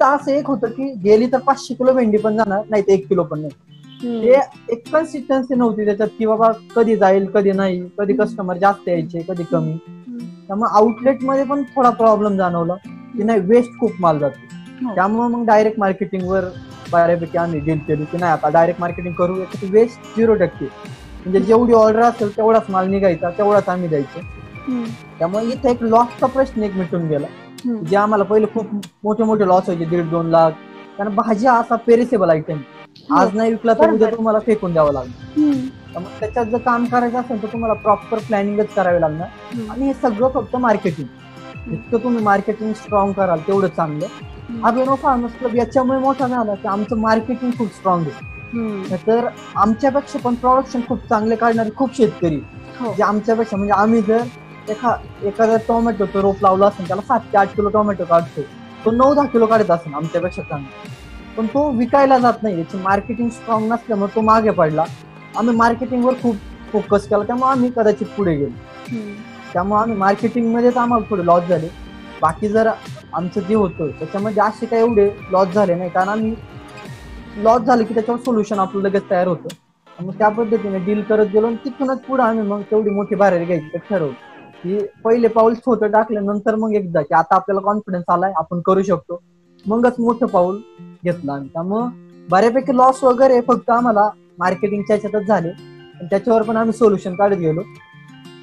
तर असं एक होतं की गेली तर पाचशे किलो भेंडी पण जाणार नाही तर एक किलो पण नाही. ते एक कन्सिस्टन्सी नव्हती त्याच्यात की बाबा कधी जाईल कधी नाही कधी कस्टमर जास्त यायचे कधी कमी. त्यामुळे आउटलेटमध्ये पण थोडा प्रॉब्लेम जाणवला की नाही वेस्ट खूप माल जातो. त्यामुळे मग डायरेक्ट मार्केटिंगवर बऱ्यापैकी आम्ही डील केली की नाही आता डायरेक्ट मार्केटिंग करू वेस्ट झिरो टक्के. म्हणजे जेवढी ऑर्डर असेल तेवढाच माल निघायचा तेवढाच आम्ही द्यायचो. त्यामुळे इथे एक लॉसचा प्रश्न एक मिटून गेला. जे आम्हाला पहिले खूप मोठे मोठे लॉस व्हायचे दीड दोन लाख. कारण भाजी असा पेरिसेबल आयटम आज नाही विकला तर उद्या तुम्हाला फेकून द्यावं लागणार. त्याच्यात जर काम करायचं असेल तर तुम्हाला प्रॉपर प्लॅनिंगच करावे लागणार. आणि हे सगळं फक्त मार्केटिंग जितकं तुम्ही मार्केटिंग स्ट्रॉंग कराल तेवढं चांगलं. अभिनव फार्मर्स क्लब याच्यामुळे मोठा झाला की आमचं मार्केटिंग खूप स्ट्रॉंग आहे. तर आमच्यापेक्षा पण प्रोडक्शन खूप चांगले काढणारे खूप शेतकरी. जे आमच्यापेक्षा म्हणजे आम्ही जर एखा एखादा टोमॅटोचं रोप लावला असेल त्याला सात ते आठ किलो टोमॅटो काढतो तो नऊ दहा किलो काढत असेल आमच्यापेक्षा चांगला. पण तो विकायला जात नाही. याची मार्केटिंग स्ट्रॉंग नसल्यामुळे तो मागे पडला. आम्ही मार्केटिंगवर खूप फोकस केला त्यामुळे आम्ही कदाचित पुढे गेलो. त्यामुळे आम्ही मार्केटिंग मध्येच आम्हाला थोडे लॉस झाले. बाकी जर आमचं जे होतं त्याच्यामध्ये असे काय एवढे लॉस झाले नाही. कारण आम्ही लॉस झाले की त्याच्यावर सोल्युशन आपलं लगेच तयार होतं. मग त्या पद्धतीने डील करत गेलो आणि तिथूनच पुढे आम्ही मग तेवढी मोठी बाहेर घ्यायची ठरवलं. की पहिले पाऊल छोटं टाकल्यानंतर मग एकदा की आता आपल्याला कॉन्फिडन्स आलाय आपण करू शकतो. मगच मोठं पाऊल घेतलं आम्ही. त्यामुळं बऱ्यापैकी लॉस वगैरे फक्त आम्हाला मार्केटिंगच्या याच्यातच झाले. त्याच्यावर पण आम्ही सोल्युशन काढत गेलो.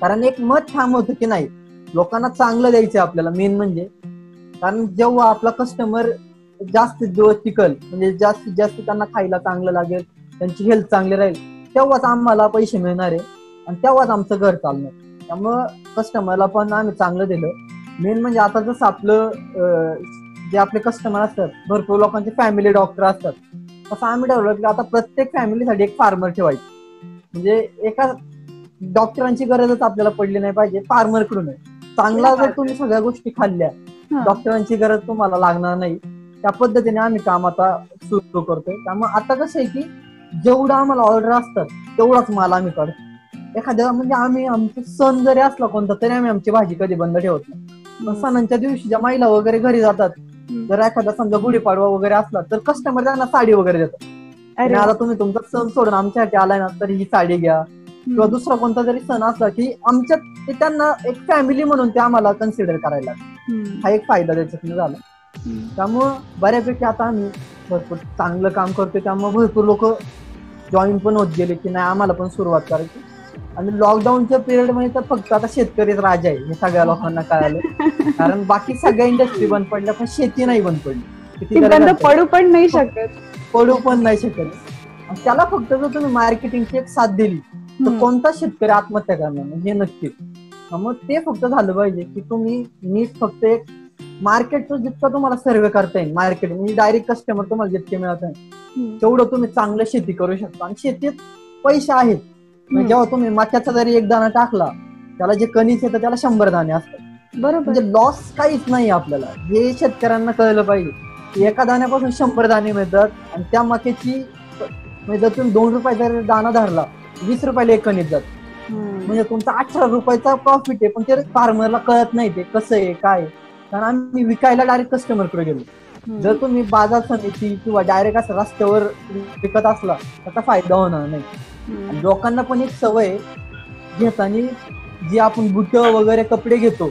कारण एक मत ठाम होतं की नाही लोकांना चांगलं द्यायचं आपल्याला मेन म्हणजे. कारण जेव्हा आपला कस्टमर जास्त दिवस टिकल म्हणजे जास्तीत जास्त त्यांना खायला चांगलं लागेल त्यांची हेल्थ चांगली राहील तेव्हाच आम्हाला पैसे मिळणार आहे आणि तेव्हाच आमचं घर चालणार. त्यामुळं कस्टमरला पण आम्ही चांगलं दिलं. मेन म्हणजे आता जसं आपलं जे आपले कस्टमर असतात भरपूर लोकांचे फॅमिली डॉक्टर असतात. तसं आम्ही ठरवलं की आता प्रत्येक फॅमिलीसाठी एक फार्मर ठेवायचं. म्हणजे एका डॉक्टरांची गरजच आपल्याला पडली नाही पाहिजे फार्मरकडून चांगला जर तुम्ही सगळ्या गोष्टी खाल्ल्या डॉक्टरांची गरज तुम्हाला लागणार नाही. त्या पद्धतीने आम्ही काम आता सुरू करतोय. त्यामुळे आता कसं आहे की जेवढं आम्हाला ऑर्डर असतात तेवढाच माल आम्ही काढतो. एखाद्या म्हणजे आम्ही आमचा सण जरी असला कोणता तरी आम्ही आमची भाजी कधी बंद ठेवत नाही. सणांच्या दिवशी ज्या महिला वगैरे घरी जातात जर एखादा समजा गुढीपाडवा वगैरे असला तर कस्टमर त्यांना साडी वगैरे देतात. आता तुम्ही तुमचा सण सोडून आमच्यासाठी आलाय ना तर ही साडी घ्या. किंवा दुसरा कोणता जरी सण असला की आमच्या ते त्यांना एक फॅमिली म्हणून ते आम्हाला कन्सिडर करायला हा एक फायदा त्याच्यातून झाला. त्यामुळं बऱ्यापैकी आता आम्ही भरपूर चांगलं काम करतोय. त्यामुळे भरपूर लोक जॉईन पण होत गेले की नाही आम्हाला पण सुरुवात करायची. आणि लॉकडाऊनच्या पिरियडमध्ये तर फक्त आता शेतकरीच राजा आहे हे सगळ्या लोकांना कळालं. कारण बाकी सगळ्या इंडस्ट्री बंद पडल्या पण शेती नाही बंद पडली. पडू पण नाही शकत. पडू पण नाही शकत. त्याला फक्त जर तुम्ही मार्केटिंगची एक साथ दिली तर कोणता शेतकरी आत्महत्या करणार? हे नक्कीच मग ते फक्त झालं पाहिजे की तुम्ही नीट फक्त एक मार्केटचं जितकं तुम्हाला सर्वे करता येईल मार्केट म्हणजे डायरेक्ट कस्टमर तुम्हाला जितके मिळत आहे तेवढं तुम्ही चांगलं शेती करू शकता. आणि शेतीत पैसे आहेत. जेव्हा तुम्ही मक्याचा जरी एक दाणा टाकला त्याला जे कणीस येतं त्याला शंभर दाणे असतात. बरोबर. म्हणजे लॉस काहीच नाही आपल्याला. हे शेतकऱ्यांना कळलं पाहिजे. एका दाण्यापासून शंभर दाणे मिळतात आणि त्या मक्याची म्हणजे जर तुम्ही दोन रुपयाचा दाणा धरला वीस रुपयाला एक कणीस जात. म्हणजे तुमचा अठरा रुपयाचा प्रॉफिट आहे पण ते फार्मरला कळत नाही ते कसं आहे काय कारण आम्ही विकायला डायरेक्ट कस्टमरकडे गेलो. जर तुम्ही बाजार समिती किंवा डायरेक्ट असं रस्त्यावर विकत असला त्याचा फायदा होणार नाही. लोकांना पण एक सवय घेताना जी आपण बुट वगैरे कपडे घेतो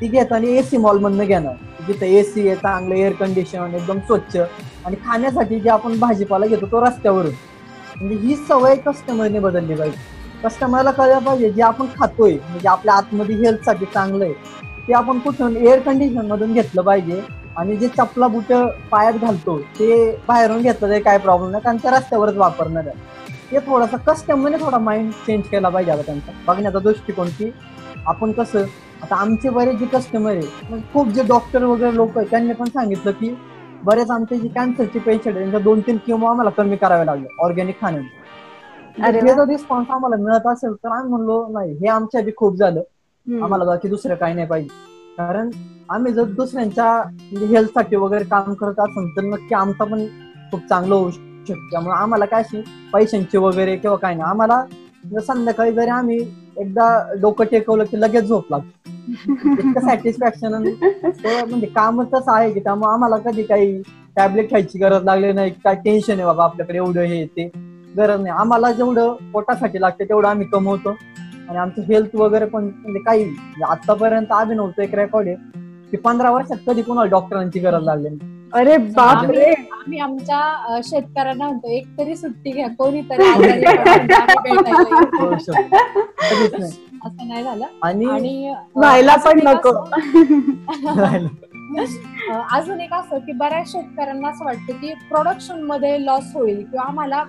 ती घेताना एसी मॉल मधनं घेणार. जिथे एसी आहे चांगलं एअर कंडिशन एकदम स्वच्छ. आणि खाण्यासाठी जे आपण भाजीपाला घेतो तो रस्त्यावरून. म्हणजे ही सवय कस्टमरने बदलली पाहिजे. कस्टमरला कळलं पाहिजे जे आपण खातोय म्हणजे आपल्या आतमध्ये हेल्थसाठी चांगलं आहे ते आपण कुठून एअर कंडिशन मधून घेतलं पाहिजे. आणि जे चपला बुट पायात घालतो ते बाहेरून घेतलं तरी काय प्रॉब्लेम नाही कारण त्या रस्त्यावरच वापरणार आहे. ते थोडासा कस्टमरने थोडा माइंड चेंज केला पाहिजे आता त्यांचा. बघण्याचा दृष्टिकोन की आपण कसं आता आमचे बरेच जे कस्टमर आहे खूप जे डॉक्टर वगैरे लोक आहेत त्यांनी पण सांगितलं की बरेच आमचे जे कॅन्सरचे पेशंट त्यांच्या दोन तीन किमो आम्हाला कमी करावे लागले ऑर्गॅनिक खाण्याने. जर रिस्पॉन्स आम्हाला मिळत असेल तर आम्ही म्हणलो नाही हे आमच्या बी खूप झालं. आम्हाला बाकी दुसरं काही नाही पाहिजे. कारण आम्ही जर दुसऱ्यांच्या हेल्थसाठी वगैरे काम करत असेल तर नक्की आमचं पण खूप चांगलं होऊ शकतं त्यामुळे आम्हाला काय पैशांची वगैरे किंवा काय नाही आम्हाला संध्याकाळी जरी आम्ही एकदा डोकं टेकवलं की लगेच झोप लागते. इतकं सॅटिस्फॅक्शन म्हणजे कामच तसं आहे की त्यामुळे आम्हाला कधी काही टॅबलेट खायची गरज लागली नाही काय टेन्शन आहे बाबा आपल्याकडे एवढं हे ते गरज नाही. आम्हाला जेवढं पोटासाठी लागते तेवढं आम्ही कमवतो. आणि आमचं हेल्थ वगैरे पण म्हणजे काही आतापर्यंत आम्ही नव्हतं एक रेकॉर्ड आहे की पंधरा वर्षात कधी कोणाला डॉक्टरांची गरज लागली नाही. अरे बापरे. आम्ही आमच्या शेतकऱ्यांना म्हणतो एक तरी सुट्टी घ्या कोणीतरी शकतं. कधीच नाही. असं नाही झालं. आणि व्हायला अजून पण एक नको. अजून एक असं की बऱ्याच शेतकऱ्यांना असं वाटतं की प्रोडक्शनमध्ये लॉस होईल किंवा आम्हाला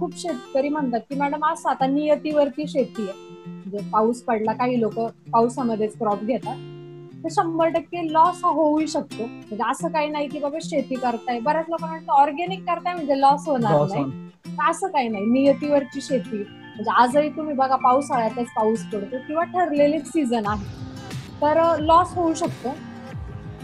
खूप शेतकरी म्हणतात की मॅडम असं आता नियतीवरती शेती आहे. म्हणजे पाऊस पडला काही लोक पावसामध्येच क्रॉप घेतात. तर शंभर टक्के लॉस हा होऊ शकतो. म्हणजे असं काही नाही की बाबा शेती करताय. बऱ्याच लोकांना वाटतं ऑर्गॅनिक करताय म्हणजे लॉस होणार नाही. असं काही नाही. नियतीवरची शेती. म्हणजे आजही तुम्ही बघा पावसाळ्यातच पाऊस पडतो किंवा ठरलेलेच सीझन आहे. तर लॉस होऊ शकतो.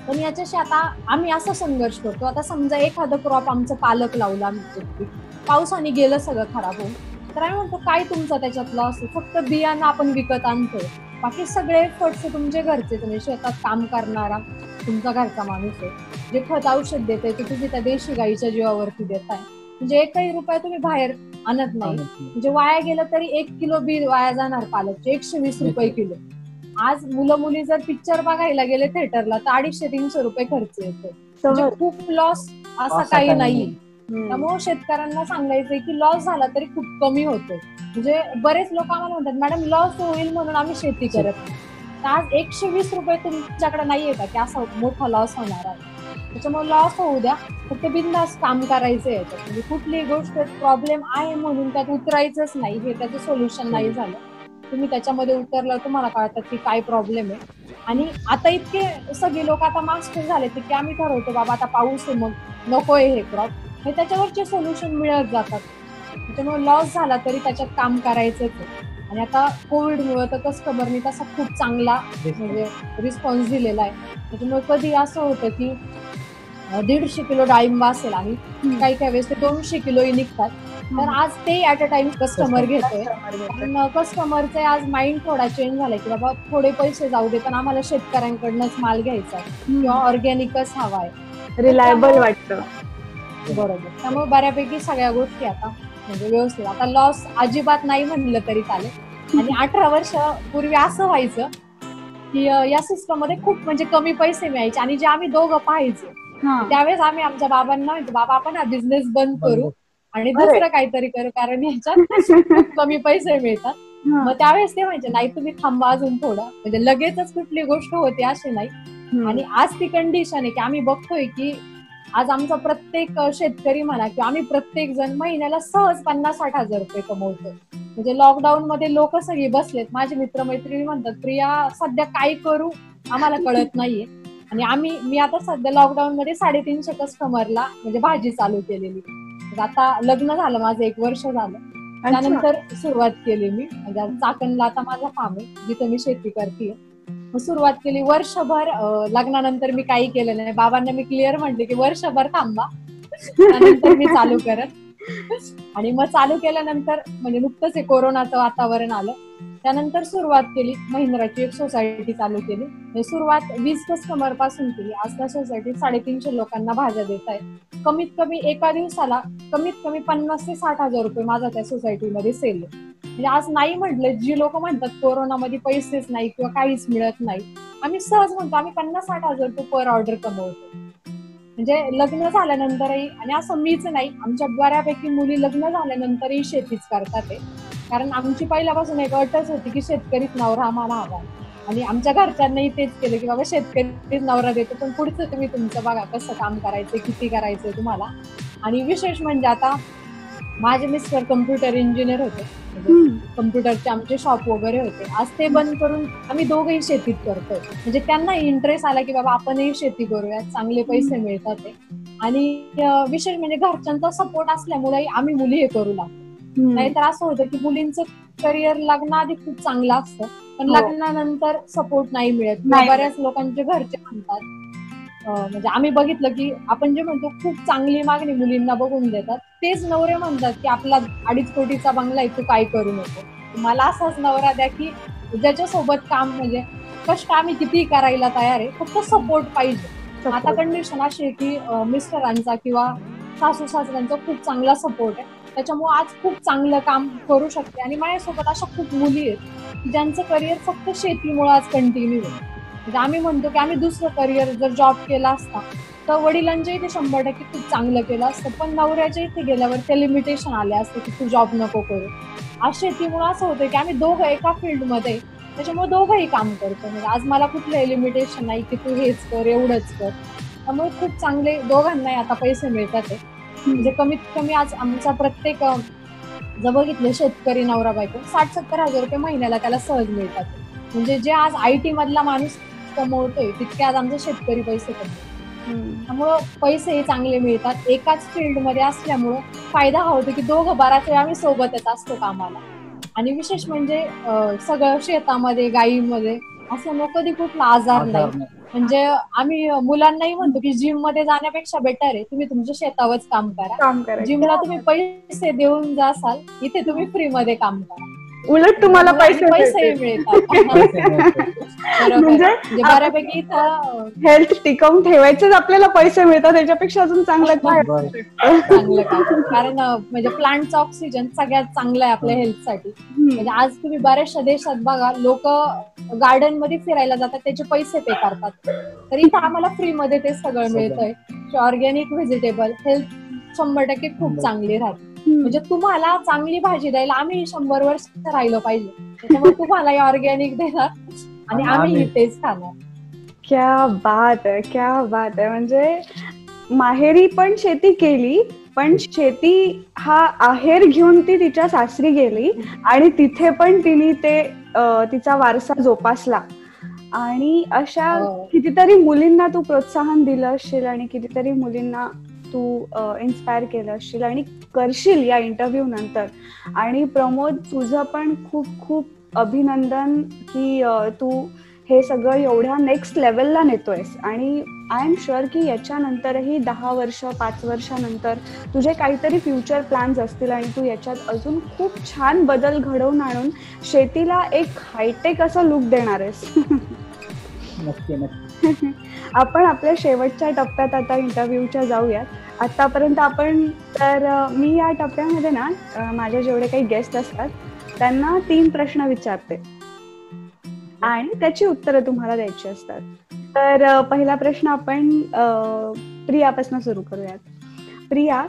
पण याच्याशी आता आम्ही असा संघर्ष करतो. आता समजा एखादं क्रॉप आमचं पालक लावलं आम्ही पावसाने गेलं सगळं खराब होऊन. तर आम्ही म्हणतो काय तुमचा त्याच्यात लॉस फक्त बियाणं आपण विकत आणतोय. बाकी सगळे एफर्ट्स तुमचे घरचे तुम्ही शेतात काम करणारा तुमचा घरचा माणूस आहे. जे खत औषध देते ते तुम्ही त्या देशी गाईच्या जीवावरती देताय. म्हणजे एकही रुपया तुम्ही बाहेर आणत नाही. म्हणजे वाया गेलं तरी एक किलो बी वाया जाणार पालकचे एकशे वीस रुपये किलो. आज मुलं मुली जर पिक्चर बघायला गेले थिएटरला तर अडीचशे तीनशे रुपये खर्च येतो. म्हणजे. खूप लॉस असा काही नाही. त्यामुळे शेतकऱ्यांना सांगायचंय की लॉस झाला तरी खूप कमी होतो म्हणजे बरेच लोक आम्हाला म्हणतात मॅडम लॉस होईल म्हणून आम्ही शेती करत. नाही तर आज एकशे वीस रुपये तुमच्याकडे नाहीये का की असा मोठा लॉस होणार आहे? त्याच्यामुळे लॉस होऊ द्या. फक्त बिंदास काम करायचं याच्यात. म्हणजे कुठलीही गोष्ट प्रॉब्लेम आहे म्हणून त्यात उतरायचंच नाही हे त्याचं सोल्युशन नाही झालं. तुम्ही त्याच्यामध्ये उतरलं तुम्हाला कळतात की काय प्रॉब्लेम आहे. आणि आता इतके सगळे लोक आता मास्टर झाले की आम्ही ठरवतो बाबा आता पाऊस आहे मग नकोय हे क्रॉप हे त्याच्यावरचे सोल्युशन मिळत जातात. त्याच्यामुळे लॉस झाला तरी त्याच्यात काम करायचंच आणि आता कोविडमुळे तर कस्टमरनी तसा खूप चांगला म्हणजे रिस्पॉन्स दिलेला आहे. त्याच्यामुळे कधी असं होतं की दीडशे किलो डाळिंब असेल आणि काही काही वेळेस ते दोनशे किलोही निघतात. तर आज ते ऍट अ टाइम कस्टमर घेतोय. कारण कस्टमरचे आज माइंड थोडा चेंज झालाय की बाबा थोडे पैसे जाऊ दे पण आम्हाला शेतकऱ्यांकडनंच माल घ्यायचा आहे. किंवा ऑर्गॅनिकच हवा आहे. रिलायबल वाटतं. बरोबर. त्यामुळे बऱ्यापैकी सगळ्या गोष्टी आता म्हणजे व्यवस्थित आता लॉस अजिबात नाही म्हणलं तरी चालेल आणि अठरा वर्ष पूर्वी असं व्हायचं की या सिस्टममध्ये खूप म्हणजे कमी पैसे मिळायचे आणि जे आम्ही दोघं पाहायचो हा. त्यावेळेस आम्ही आमच्या बाबांना म्हणतो बाबा आपण हा बिझनेस बंद करू आणि. दुसरं काहीतरी करू कारण ह्याच्यात खूप कमी पैसे मिळतात. मग त्यावेळेस ते म्हणजे नाही तुम्ही थांबा अजून थोडं म्हणजे लगेचच कुठली गोष्ट होते अशी नाही. आणि आज ती कंडिशन आहे की आम्ही बघतोय की आज आमचा प्रत्येक शेतकरी म्हणा किंवा आम्ही प्रत्येक जण महिन्याला सहज पन्नास साठ हजार रुपये कमवतो म्हणजे लॉकडाऊन मध्ये लोक सगळी बसलेत. माझे मित्रमैत्रिणी म्हणतात प्रिया सध्या काय करू? आम्हाला कळत नाहीये. आणि आम्ही मी आता सध्या लॉकडाऊन मध्ये साडेतीनशे कस्टमरला म्हणजे भाजी चालू केलेली. म्हणजे आता लग्न झालं माझं एक वर्ष झालं. त्यानंतर सुरुवात केली मी. म्हणजे चाकणला आता माझा फार्म आहे जिथे मी शेती करते मग सुरुवात केली. वर्षभर लग्नानंतर मी काही केलं नाही. बाबांना मी क्लिअर म्हटले की वर्षभर थांबा. त्यानंतर मी चालू करत. आणि मग चालू केल्यानंतर म्हणजे नुकतंच हे कोरोनाचं वातावरण आलं. त्यानंतर सुरुवात केली महिंद्राची एक सोसायटी चालू केली. सुरुवात वीस कस्टमरपासून केली. आज त्या सोसायटीत साडेतीनशे लोकांना भाज्या देत आहेत. कमीत कमी एका दिवसाला कमीत कमी पन्नास ते साठ हजार रुपये माझा त्या सोसायटीमध्ये सेल आहे. म्हणजे आज नाही म्हटलं जी लोक म्हणतात कोरोनामध्ये पैसेच नाही किंवा काहीच मिळत नाही. आम्ही सहज म्हणतो आम्ही पन्नास साठ हजार रुपये पर ऑर्डर कमवतो. म्हणजे लग्न झाल्यानंतरही आणि असं मीच नाही आमच्या बऱ्यापैकी मुली लग्न झाल्यानंतरही शेतीच करतात कारण आमची पहिल्यापासून एक अटच होती की शेतकरीच नवरा आम्हाला हवा. आणि आमच्या घरच्यांनाही तेच केलं की बाबा शेतकरीच नवरा देतो पण पुढचं तुम्ही तुमचं बघा कसं काम करायचं किती करायचंय तुम्हाला. आणि विशेष म्हणजे आता माझे मिस्टर कम्प्युटर इंजिनियर होते. कम्प्युटरचे आमचे शॉप वगैरे होते. आज ते बंद करून आम्ही दोघही शेतीत करतोय. म्हणजे त्यांना इंटरेस्ट आला की बाबा आपणही शेती करूया चांगले पैसे मिळतात आणि विशेष म्हणजे घरच्यांचा सपोर्ट असल्यामुळे आम्ही मुली हे करू लागतो नाहीतर असं होतं की मुलींचं करिअर लग्नाआधी खूप चांगलं असतं पण हो. लग्नानंतर सपोर्ट नाही मिळत. बऱ्याच लोकांचे घरचे म्हणतात. म्हणजे आम्ही बघितलं की आपण जे म्हणतो खूप चांगली मागणी मुलींना बघून देतात. तेच नवरे म्हणतात की आपला अडीच कोटीचा बंगला आहे तू काय करू नको. मला असाच नवरा द्या की ज्याच्यासोबत काम म्हणजे कष्ट आम्ही कितीही करायला तयार आहे फक्त सपोर्ट पाहिजे. आता कंडिशन अशी आहे की मिस्टरांचा किंवा सासू सासऱ्यांचा खूप चांगला सपोर्ट आहे. त्याच्यामुळे आज खूप चांगलं काम करू शकते. आणि माझ्यासोबत अशा खूप मुली आहेत ज्यांचं करिअर फक्त शेतीमुळे आज कंटिन्यू आहे. म्हणजे आम्ही म्हणतो की आम्ही दुसरं करिअर जर जॉब केला असता तर वडिलांच्या इथे शंभर टक्के खूप चांगलं केलं असतं. पण नवऱ्याच्या इथे गेल्यावर ते लिमिटेशन आले असते की तू जॉब नको करू. आज शेतीमुळे असं होतं की आम्ही दोघं एका फील्डमध्ये त्याच्यामुळे दोघंही काम करतो. म्हणजे आज मला कुठलंही लिमिटेशन नाही की तू हेच कर एवढंच कर. त्यामुळे खूप चांगले दोघांनाही आता पैसे मिळतात म्हणजे कमीत कमी आज आमचा प्रत्येक जर बघितलं शेतकरी नवरा बायको साठ सत्तर हजार रुपये महिन्याला त्याला सहज मिळतात. म्हणजे जे आज आय टी मधला माणूस कमवतोय तितके आज आमचे शेतकरी पैसे कमवतो त्यामुळं पैसे चांगले मिळतात. एकाच फील्डमध्ये असल्यामुळं फायदा हा होतो की दोघं बराच वेळ आम्ही सोबतच असतो कामाला. आणि विशेष म्हणजे सगळं शेतामध्ये गायीमध्ये असं मग कधी कुठला आजार नाही. म्हणजे आम्ही मुलांनाही म्हणतो की जिममध्ये जाण्यापेक्षा बेटर आहे. तुम्ही तुमच्या शेतावरच काम करा. जिमला तुम्ही पैसे देऊन जासाल इथे तुम्ही फ्री मध्ये काम करा. उलट तुम्हाला पैसे पैसे मिळतात. म्हणजे, म्हणजे बऱ्यापैकी हेल्थ टिकवून ठेवायचेच आपल्याला पैसे मिळतात त्याच्यापेक्षा अजून चांगलं चांगलं कारण म्हणजे प्लांटचा ऑक्सिजन सगळ्यात चांगला आहे आपल्या हेल्थसाठी. म्हणजे आज तुम्ही बऱ्याचशा देशात बघा लोक गार्डनमध्ये फिरायला जातात त्याचे पैसे पे करतात. तर इथं आम्हाला फ्री मध्ये ते सगळं मिळतंय. ऑर्गॅनिक व्हेजिटेबल हेल्थ शंभर टक्के खूप चांगली राहते. म्हणजे तुम्हाला चांगली भाजी द्यायला आम्ही शंभर वर्ष राहिलो पाहिजे. त्याच्यामुळे तुम्हाला ऑर्गॅनिक देणार आणि आम्ही. तेच खाणार. क्या बात आहे क्या बात आहे. म्हणजे माहेरी पण शेती केली पण शेती हा आहेर घेऊन ती तिच्या सासरी गेली आणि तिथे पण तिने ते तिचा वारसा जोपासला. आणि अशा हो. कितीतरी मुलींना तू प्रोत्साहन दिलं असशील आणि कितीतरी मुलींना तू इन्स्पायर केलं असशील आणि करशील या इंटरव्ह्यू नंतर. आणि प्रमोद तुझं पण खूप खूप अभिनंदन की तू हे सगळं एवढ्या नेक्स्ट लेवलला नेतोयस. आणि आय एम शुअर की याच्यानंतरही दहा वर्ष पाच वर्षानंतर तुझे काहीतरी फ्युचर प्लॅन्स असतील आणि तू याच्यात अजून खूप छान बदल घडवून आणून शेतीला एक हायटेक असं लुक देणार आहेस. आपण आपल्या शेवटच्या टप्प्यात आता इंटरव्ह्यूच्या जाऊयात. आतापर्यंत आपण तर मी या टप्प्यामध्ये ना माझे जेवढे काही गेस्ट असतात त्यांना तीन प्रश्न विचारते. आणि त्याची उत्तरं तुम्हाला द्यायची असतात. तर पहिला प्रश्न आपण प्रियापासून सुरू करूयात. प्रिया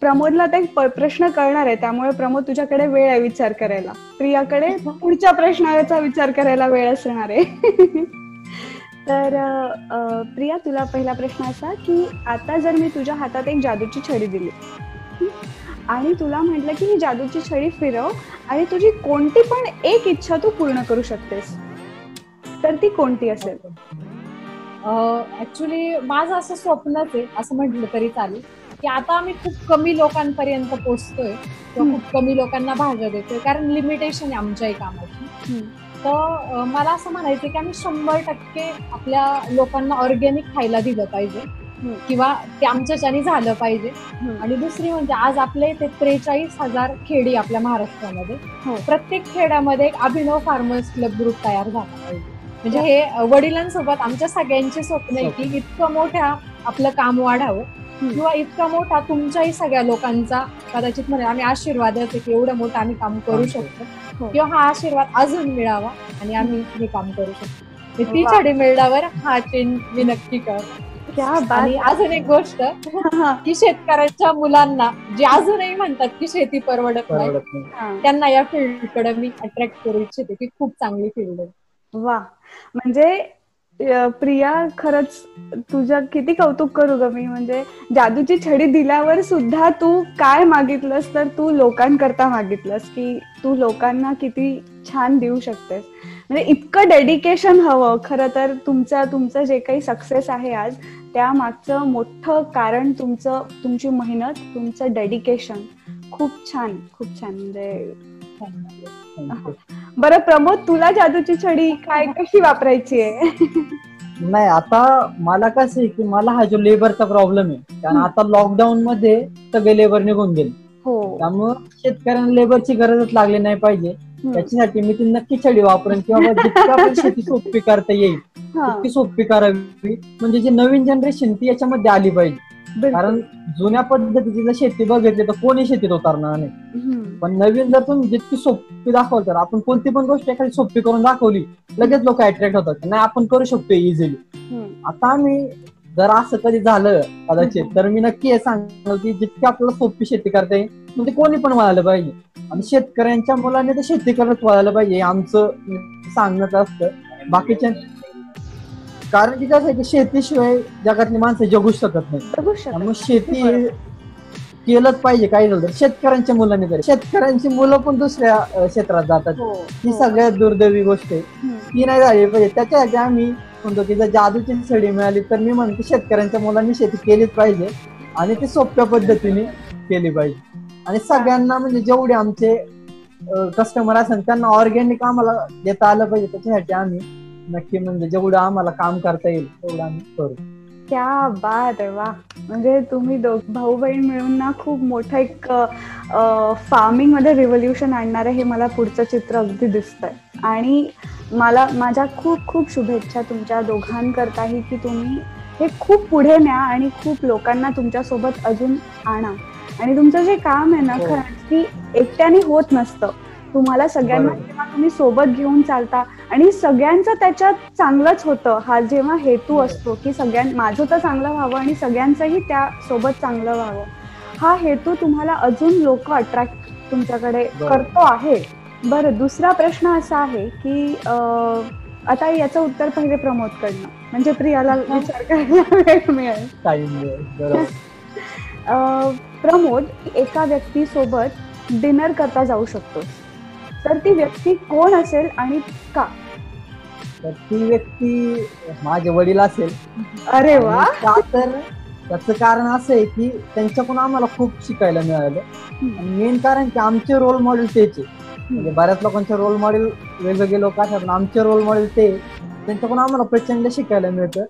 प्रमोदला ते प्रश्न कळणार आहे त्यामुळे प्रमोद तुझ्याकडे वेळ आहे विचार करायला. प्रियाकडे पुढच्या प्रश्नाचा विचार करायला वेळ असणार आहे. तर प्रिया तुला पहिला प्रश्न असा की आता जर मी तुझ्या हातात एक जादूची छडी दिली आणि तुला म्हटलं की ही जादूची छडी फिरव आणि तुझी कोणती पण एक इच्छा तू पूर्ण करू शकतेस तर ती कोणती असेल? ऍक्च्युली माझं असं स्वप्नच आहे असं म्हटलं तरी चालेल की आता आम्ही खूप कमी लोकांपर्यंत पोचतोय किंवा खूप कमी लोकांना भाज्या देतोय कारण लिमिटेशन आहे आमच्याही कामाची. तर मला असं म्हणायचं की आम्ही शंभर टक्के आपल्या लोकांना ऑर्गॅनिक खायला दिलं पाहिजे. किंवा ते आमच्याच्याने झालं पाहिजे. आणि दुसरी म्हणजे आज आपले ते त्रेचाळीस हजार खेडी आपल्या महाराष्ट्रामध्ये. हो. प्रत्येक खेड्यामध्ये एक अभिनव फार्मर्स क्लब ग्रुप तयार झाला पाहिजे. म्हणजे हे. वडिलांसोबत आमच्या सगळ्यांचे स्वप्न आहे की इतकं मोठ्या आपलं काम वाढावं. किंवा इतका मोठा तुमच्याही सगळ्या लोकांचा कदाचित म्हणजे आम्ही आशीर्वाद की एवढं मोठं आम्ही काम करू शकतो. हो. किंवा हा आशीर्वाद अजून मिळावा आणि आम्ही हे काम करू शकतो. ती छडी मिळण्यावर हा चेंज मी नक्की कर. आणि अजून एक गोष्ट की शेतकऱ्यांच्या मुलांना जे अजूनही म्हणतात की शेती परवडत नाही त्यांना या फील्डकडे मी अट्रॅक्ट करू इच्छिते की खूप चांगली फील्ड आहे. वा. म्हणजे प्रिया खरंच तुझं किती कौतुक करू ग मी. म्हणजे जादूची छडी दिल्यावर सुद्धा तू काय मागितलंस तर तू लोकांकरता मागितलंस की तू लोकांना किती छान देऊ शकतेस. म्हणजे इतकं डेडिकेशन हवं. खरं तर तुमचं तुमचं जे काही सक्सेस आहे आज त्या मागचं मोठं कारण तुमचं तुमची मेहनत तुमचं डेडिकेशन खूप छान खूप छान. म्हणजे बरं प्रमोद तुला जादूची छडी काय कशी वापरायची आहे? नाही आता मला कसं आहे की मला हा जो लेबरचा प्रॉब्लेम आहे कारण आता लॉकडाऊन मध्ये सगळे लेबर निघून गेले. हो. त्यामुळं शेतकऱ्यांना लेबरची गरजच लागली नाही पाहिजे. त्याच्यासाठी मी ती नक्की छडी वापरेन किंवा जितकी शेती सोपी करता येईल तितकी सोपी करावी. म्हणजे जी नवीन जनरेशन ती याच्यामध्ये आली पाहिजे. कारण जुन्या पद्धतीची जर शेती बघितली तर कोणी शेतीत उतरणार नाही. पण नवीन जर तुम्ही जितकी सोपी दाखवल तर आपण कोणती पण गोष्ट एखादी सोपी करून दाखवली लगेच लोक अट्रॅक्ट होतात. नाही आपण करू शकतो इझिली आता आम्ही जर असं कधी झालं कदाचित तर मी नक्की हे सांगणार की जितकी आपल्याला सोपी शेती करता येईल म्हणजे कोणी पण वळायला पाहिजे. आणि शेतकऱ्यांच्या मुलांनी तर शेती करत वळायला पाहिजे आमचं सांगणं असतं. बाकीच्या कारण की कसं आहे की शेतीशिवाय जगातली माणसं जगू शकत नाही त्यामुळे शेती केलंच पाहिजे काही झालं तर. शेतकऱ्यांच्या मुलांनी तरी शेतकऱ्यांची मुलं पण दुसऱ्या क्षेत्रात जातात. ही सगळ्यात दुर्दैवी गोष्ट आहे. ती नाही झाली पाहिजे. त्याच्यासाठी आम्ही म्हणतो की जर जादूची छडी मिळाली तर मी म्हणतो शेतकऱ्यांच्या मुलांनी शेती केलीच पाहिजे आणि ती सोप्या पद्धतीने केली पाहिजे. आणि सगळ्यांना म्हणजे जेवढे आमचे कस्टमर असेल त्यांना ऑर्गॅनिक आम्हाला देता आलं पाहिजे. त्याच्यासाठी आम्ही नक्की म्हणजे जेवढं आम्हाला काम करता येईल तेवढं आम्ही करू. क्या बात आहे वा म्हणजे तुम्ही दोघ भाऊ बहीण मिळून ना खूप मोठं एक फार्मिंगमध्ये रिव्होल्युशन आणणार आहे हे मला पुढचं चित्र अगदी दिसतंय. आणि मला माझ्या खूप खूप शुभेच्छा तुमच्या दोघांकरताही की तुम्ही हे खूप पुढे न्या आणि खूप लोकांना तुमच्यासोबत अजून आणा. आणि तुमचं जे काम आहे ना खरंच की एकट्याने होत नसतं. तुम्हाला सगळ्यांना जेव्हा तुम्ही सोबत घेऊन चालता आणि सगळ्यांचं त्याच्यात चांगलंच होतं हा जेव्हा हेतू असतो की सगळ्यां माझं तर चांगलं व्हावं आणि सगळ्यांचंही त्या सोबत चांगलं व्हावं. हा हेतू तुम्हाला अजून लोक अट्रॅक्ट तुमच्याकडे करतो आहे. बरं दुसरा प्रश्न असा आहे की आता याचं उत्तर पहिले प्रमोद कडनं. म्हणजे प्रियाला विचार करायला वेळ मिळेल. प्रमोद एका व्यक्तीसोबत डिनर करता जाऊ शकतो तर ती व्यक्ती कोण असेल आणि का? तर ती व्यक्ती माझे वडील असेल. अरे वा. तर त्याचं कारण असं आहे की त्यांच्याकडून आम्हाला खूप शिकायला मिळालं. मेन कारण की आमचे रोल मॉडेल तेच म्हणजे बऱ्याच लोकांचे रोल मॉडेल वेगवेगळे लोक असतात पण आमचे रोल मॉडेल ते त्यांच्याकडून आम्हाला प्रचंड शिकायला मिळतं.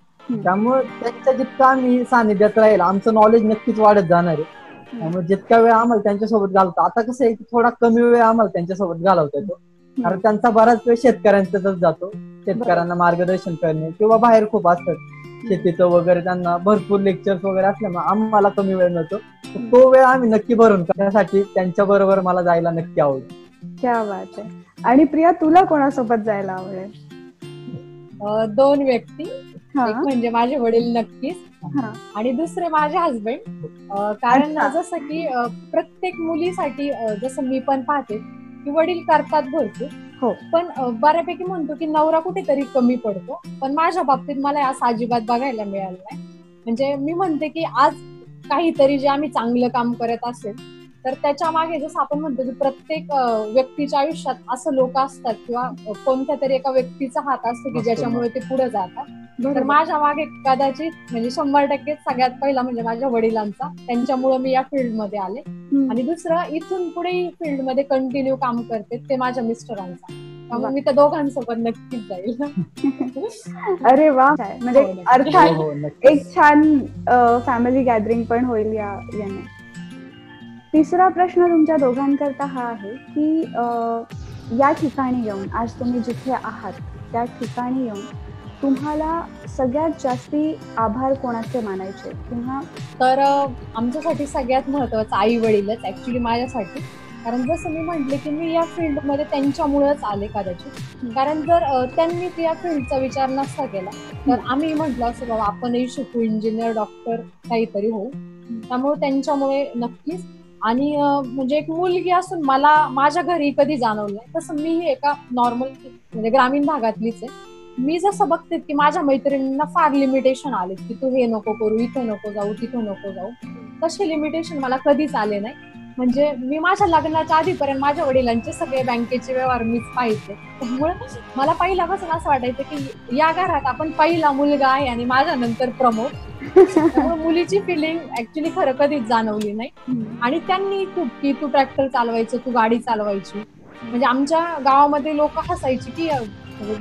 त्यामुळे त्यांच्या जितकं आम्ही सानिध्यात राहील आमचं नॉलेज नक्कीच वाढत जाणार आहे. त्यामुळे जितका वेळ आम्हाला त्यांच्यासोबत घालतो आता कसं आहे थोडा कमी वेळ आम्हाला त्यांच्यासोबत घालवता येतो. कारण त्यांचा बराच वेळ शेतकऱ्यांचाच जातो. शेतकऱ्यांना मार्गदर्शन करणे किंवा बाहेर खूप असतात. शेतीचं वगैरे त्यांना भरपूर लेक्चर्स वगैरे असल्यामुळे आम्हाला कमी वेळ मिळतो. तो वेळ आम्ही नक्की भरून करण्यासाठी त्यांच्या बरोबर मला जायला नक्की आवडेल. क्या बात आहे. आणि प्रिया तुला कोणासोबत जायला आवडेल? दोन व्यक्ती. म्हणजे माझे वडील नक्कीच. आणि दुसरे माझे हजबंड कारण जसं की प्रत्येक मुलीसाठी जसं मी पण पाहते की वडील करतात भरपूर. हो. पण बऱ्यापैकी म्हणतो की नवरा कुठेतरी कमी पडतो. पण माझ्या बाबतीत मला असं अजिबात बघायला मिळालं नाही. म्हणजे मी म्हणते की आज काहीतरी जे आम्ही चांगलं काम करत असेल तर त्याच्यामागे जसं आपण म्हणतो की प्रत्येक व्यक्तीच्या आयुष्यात असं लोक असतात किंवा कोणत्या तरी एका व्यक्तीचा हात असतो की ज्याच्यामुळे ते पुढे जातात. तर माझ्या मागे कदाचित म्हणजे शंभर टक्के सगळ्यात पहिला म्हणजे माझ्या वडिलांचा. त्यांच्यामुळे मी या फील्डमध्ये आले आणि दुसरं इथून पुढे फील्डमध्ये कंटिन्यू काम करते ते माझ्या मिस्टरांचा. मी त्या दोघांसोबत नक्कीच जाईल. अरे वा. म्हणजे अर्थात एक छान फॅमिली गॅदरिंग पण होईल या याने. तिसरा प्रश्न तुमच्या दोघांकरता हा आहे की या ठिकाणी येऊन आज तुम्ही जिथे आहात त्या ठिकाणी येऊन तुम्हाला सगळ्यात जास्ती आभार कोणाचे मानायचे? किंवा तर आमच्यासाठी सगळ्यात महत्वाचं आई वडीलच ऍक्च्युली माझ्यासाठी. कारण जसं मी म्हटले की मी या फील्डमध्ये त्यांच्यामुळेच आले कदाचित. कारण जर त्यांनी या फील्डचा विचार नसता केला तर आम्ही म्हटलं असं बाबा आपणही शिकू इंजिनियर डॉक्टर काहीतरी होऊ. त्यामुळे त्यांच्यामुळे नक्कीच आणि म्हणजे एक मुलगी असून मला माझ्या घरी कधी जाणवलं नाही. तसं मी एका नॉर्मल म्हणजे ग्रामीण भागातलीच आहे. मी जसं बघते की माझ्या मैत्रिणींना फार लिमिटेशन आले की तू हे नको करू इथं नको जाऊ तिथं नको जाऊ. तसे लिमिटेशन मला कधीच आले नाही. म्हणजे मी माझ्या लग्नाच्या आधीपर्यंत माझ्या वडिलांचे सगळे बँकेचे व्यवहार मीच पाहिजे. त्यामुळे मला पहिल्यापासून असं वाटायचं की या घरात आपण पहिला मुलगा आहे आणि माझ्या नंतर प्रमोद. मुलीची फिलिंग ऍक्च्युली खरं कधीच जाणवली नाही. आणि त्यांनी खूप की तू ट्रॅक्टर चालवायचं तू गाडी चालवायची. म्हणजे आमच्या गावामध्ये लोक हसायची की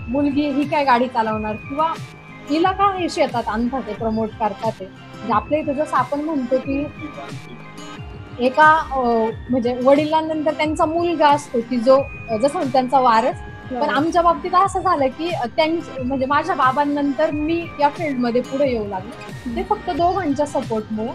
मुलगी ही काय गाडी चालवणार? किंवा हिला काय शेतात आणतात ते प्रमोट करतात ते म्हणजे आपल्या इथं जसं आपण म्हणतो की एका म्हणजे वडिलांनंतर त्यांचा मुलगा असतो की जो जसं त्यांचा वारस. पण आमच्या बाबतीत असं झालं की त्यां म्हणजे माझ्या बाबांनंतर मी या फील्डमध्ये पुढे येऊ लागले. ते फक्त दोघांच्या सपोर्टमुळे.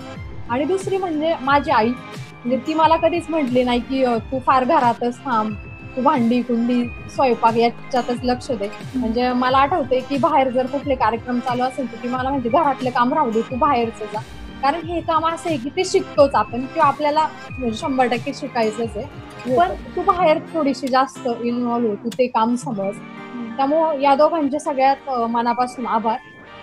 आणि दुसरी म्हणजे माझी आई. म्हणजे ती मला कधीच म्हटली नाही की तू फार घरातच थांब. तू भांडी कुंडी स्वयंपाक याच्यातच लक्ष दे. म्हणजे मला आठवते की बाहेर जर कुठले कार्यक्रम चालू असेल तर ती मला म्हणजे घरातलं काम राहू दे तू बाहेरच जा. कारण हे काम असं आहे की ते शिकतोच आपण किंवा आपल्याला म्हणजे शंभर टक्के शिकायचंच आहे. पण तू बाहेर थोडीशी जास्त इन्व्हॉल्व्ह हो तू ते काम समज. त्यामुळं या दोघांचे सगळ्यात मनापासून आभार.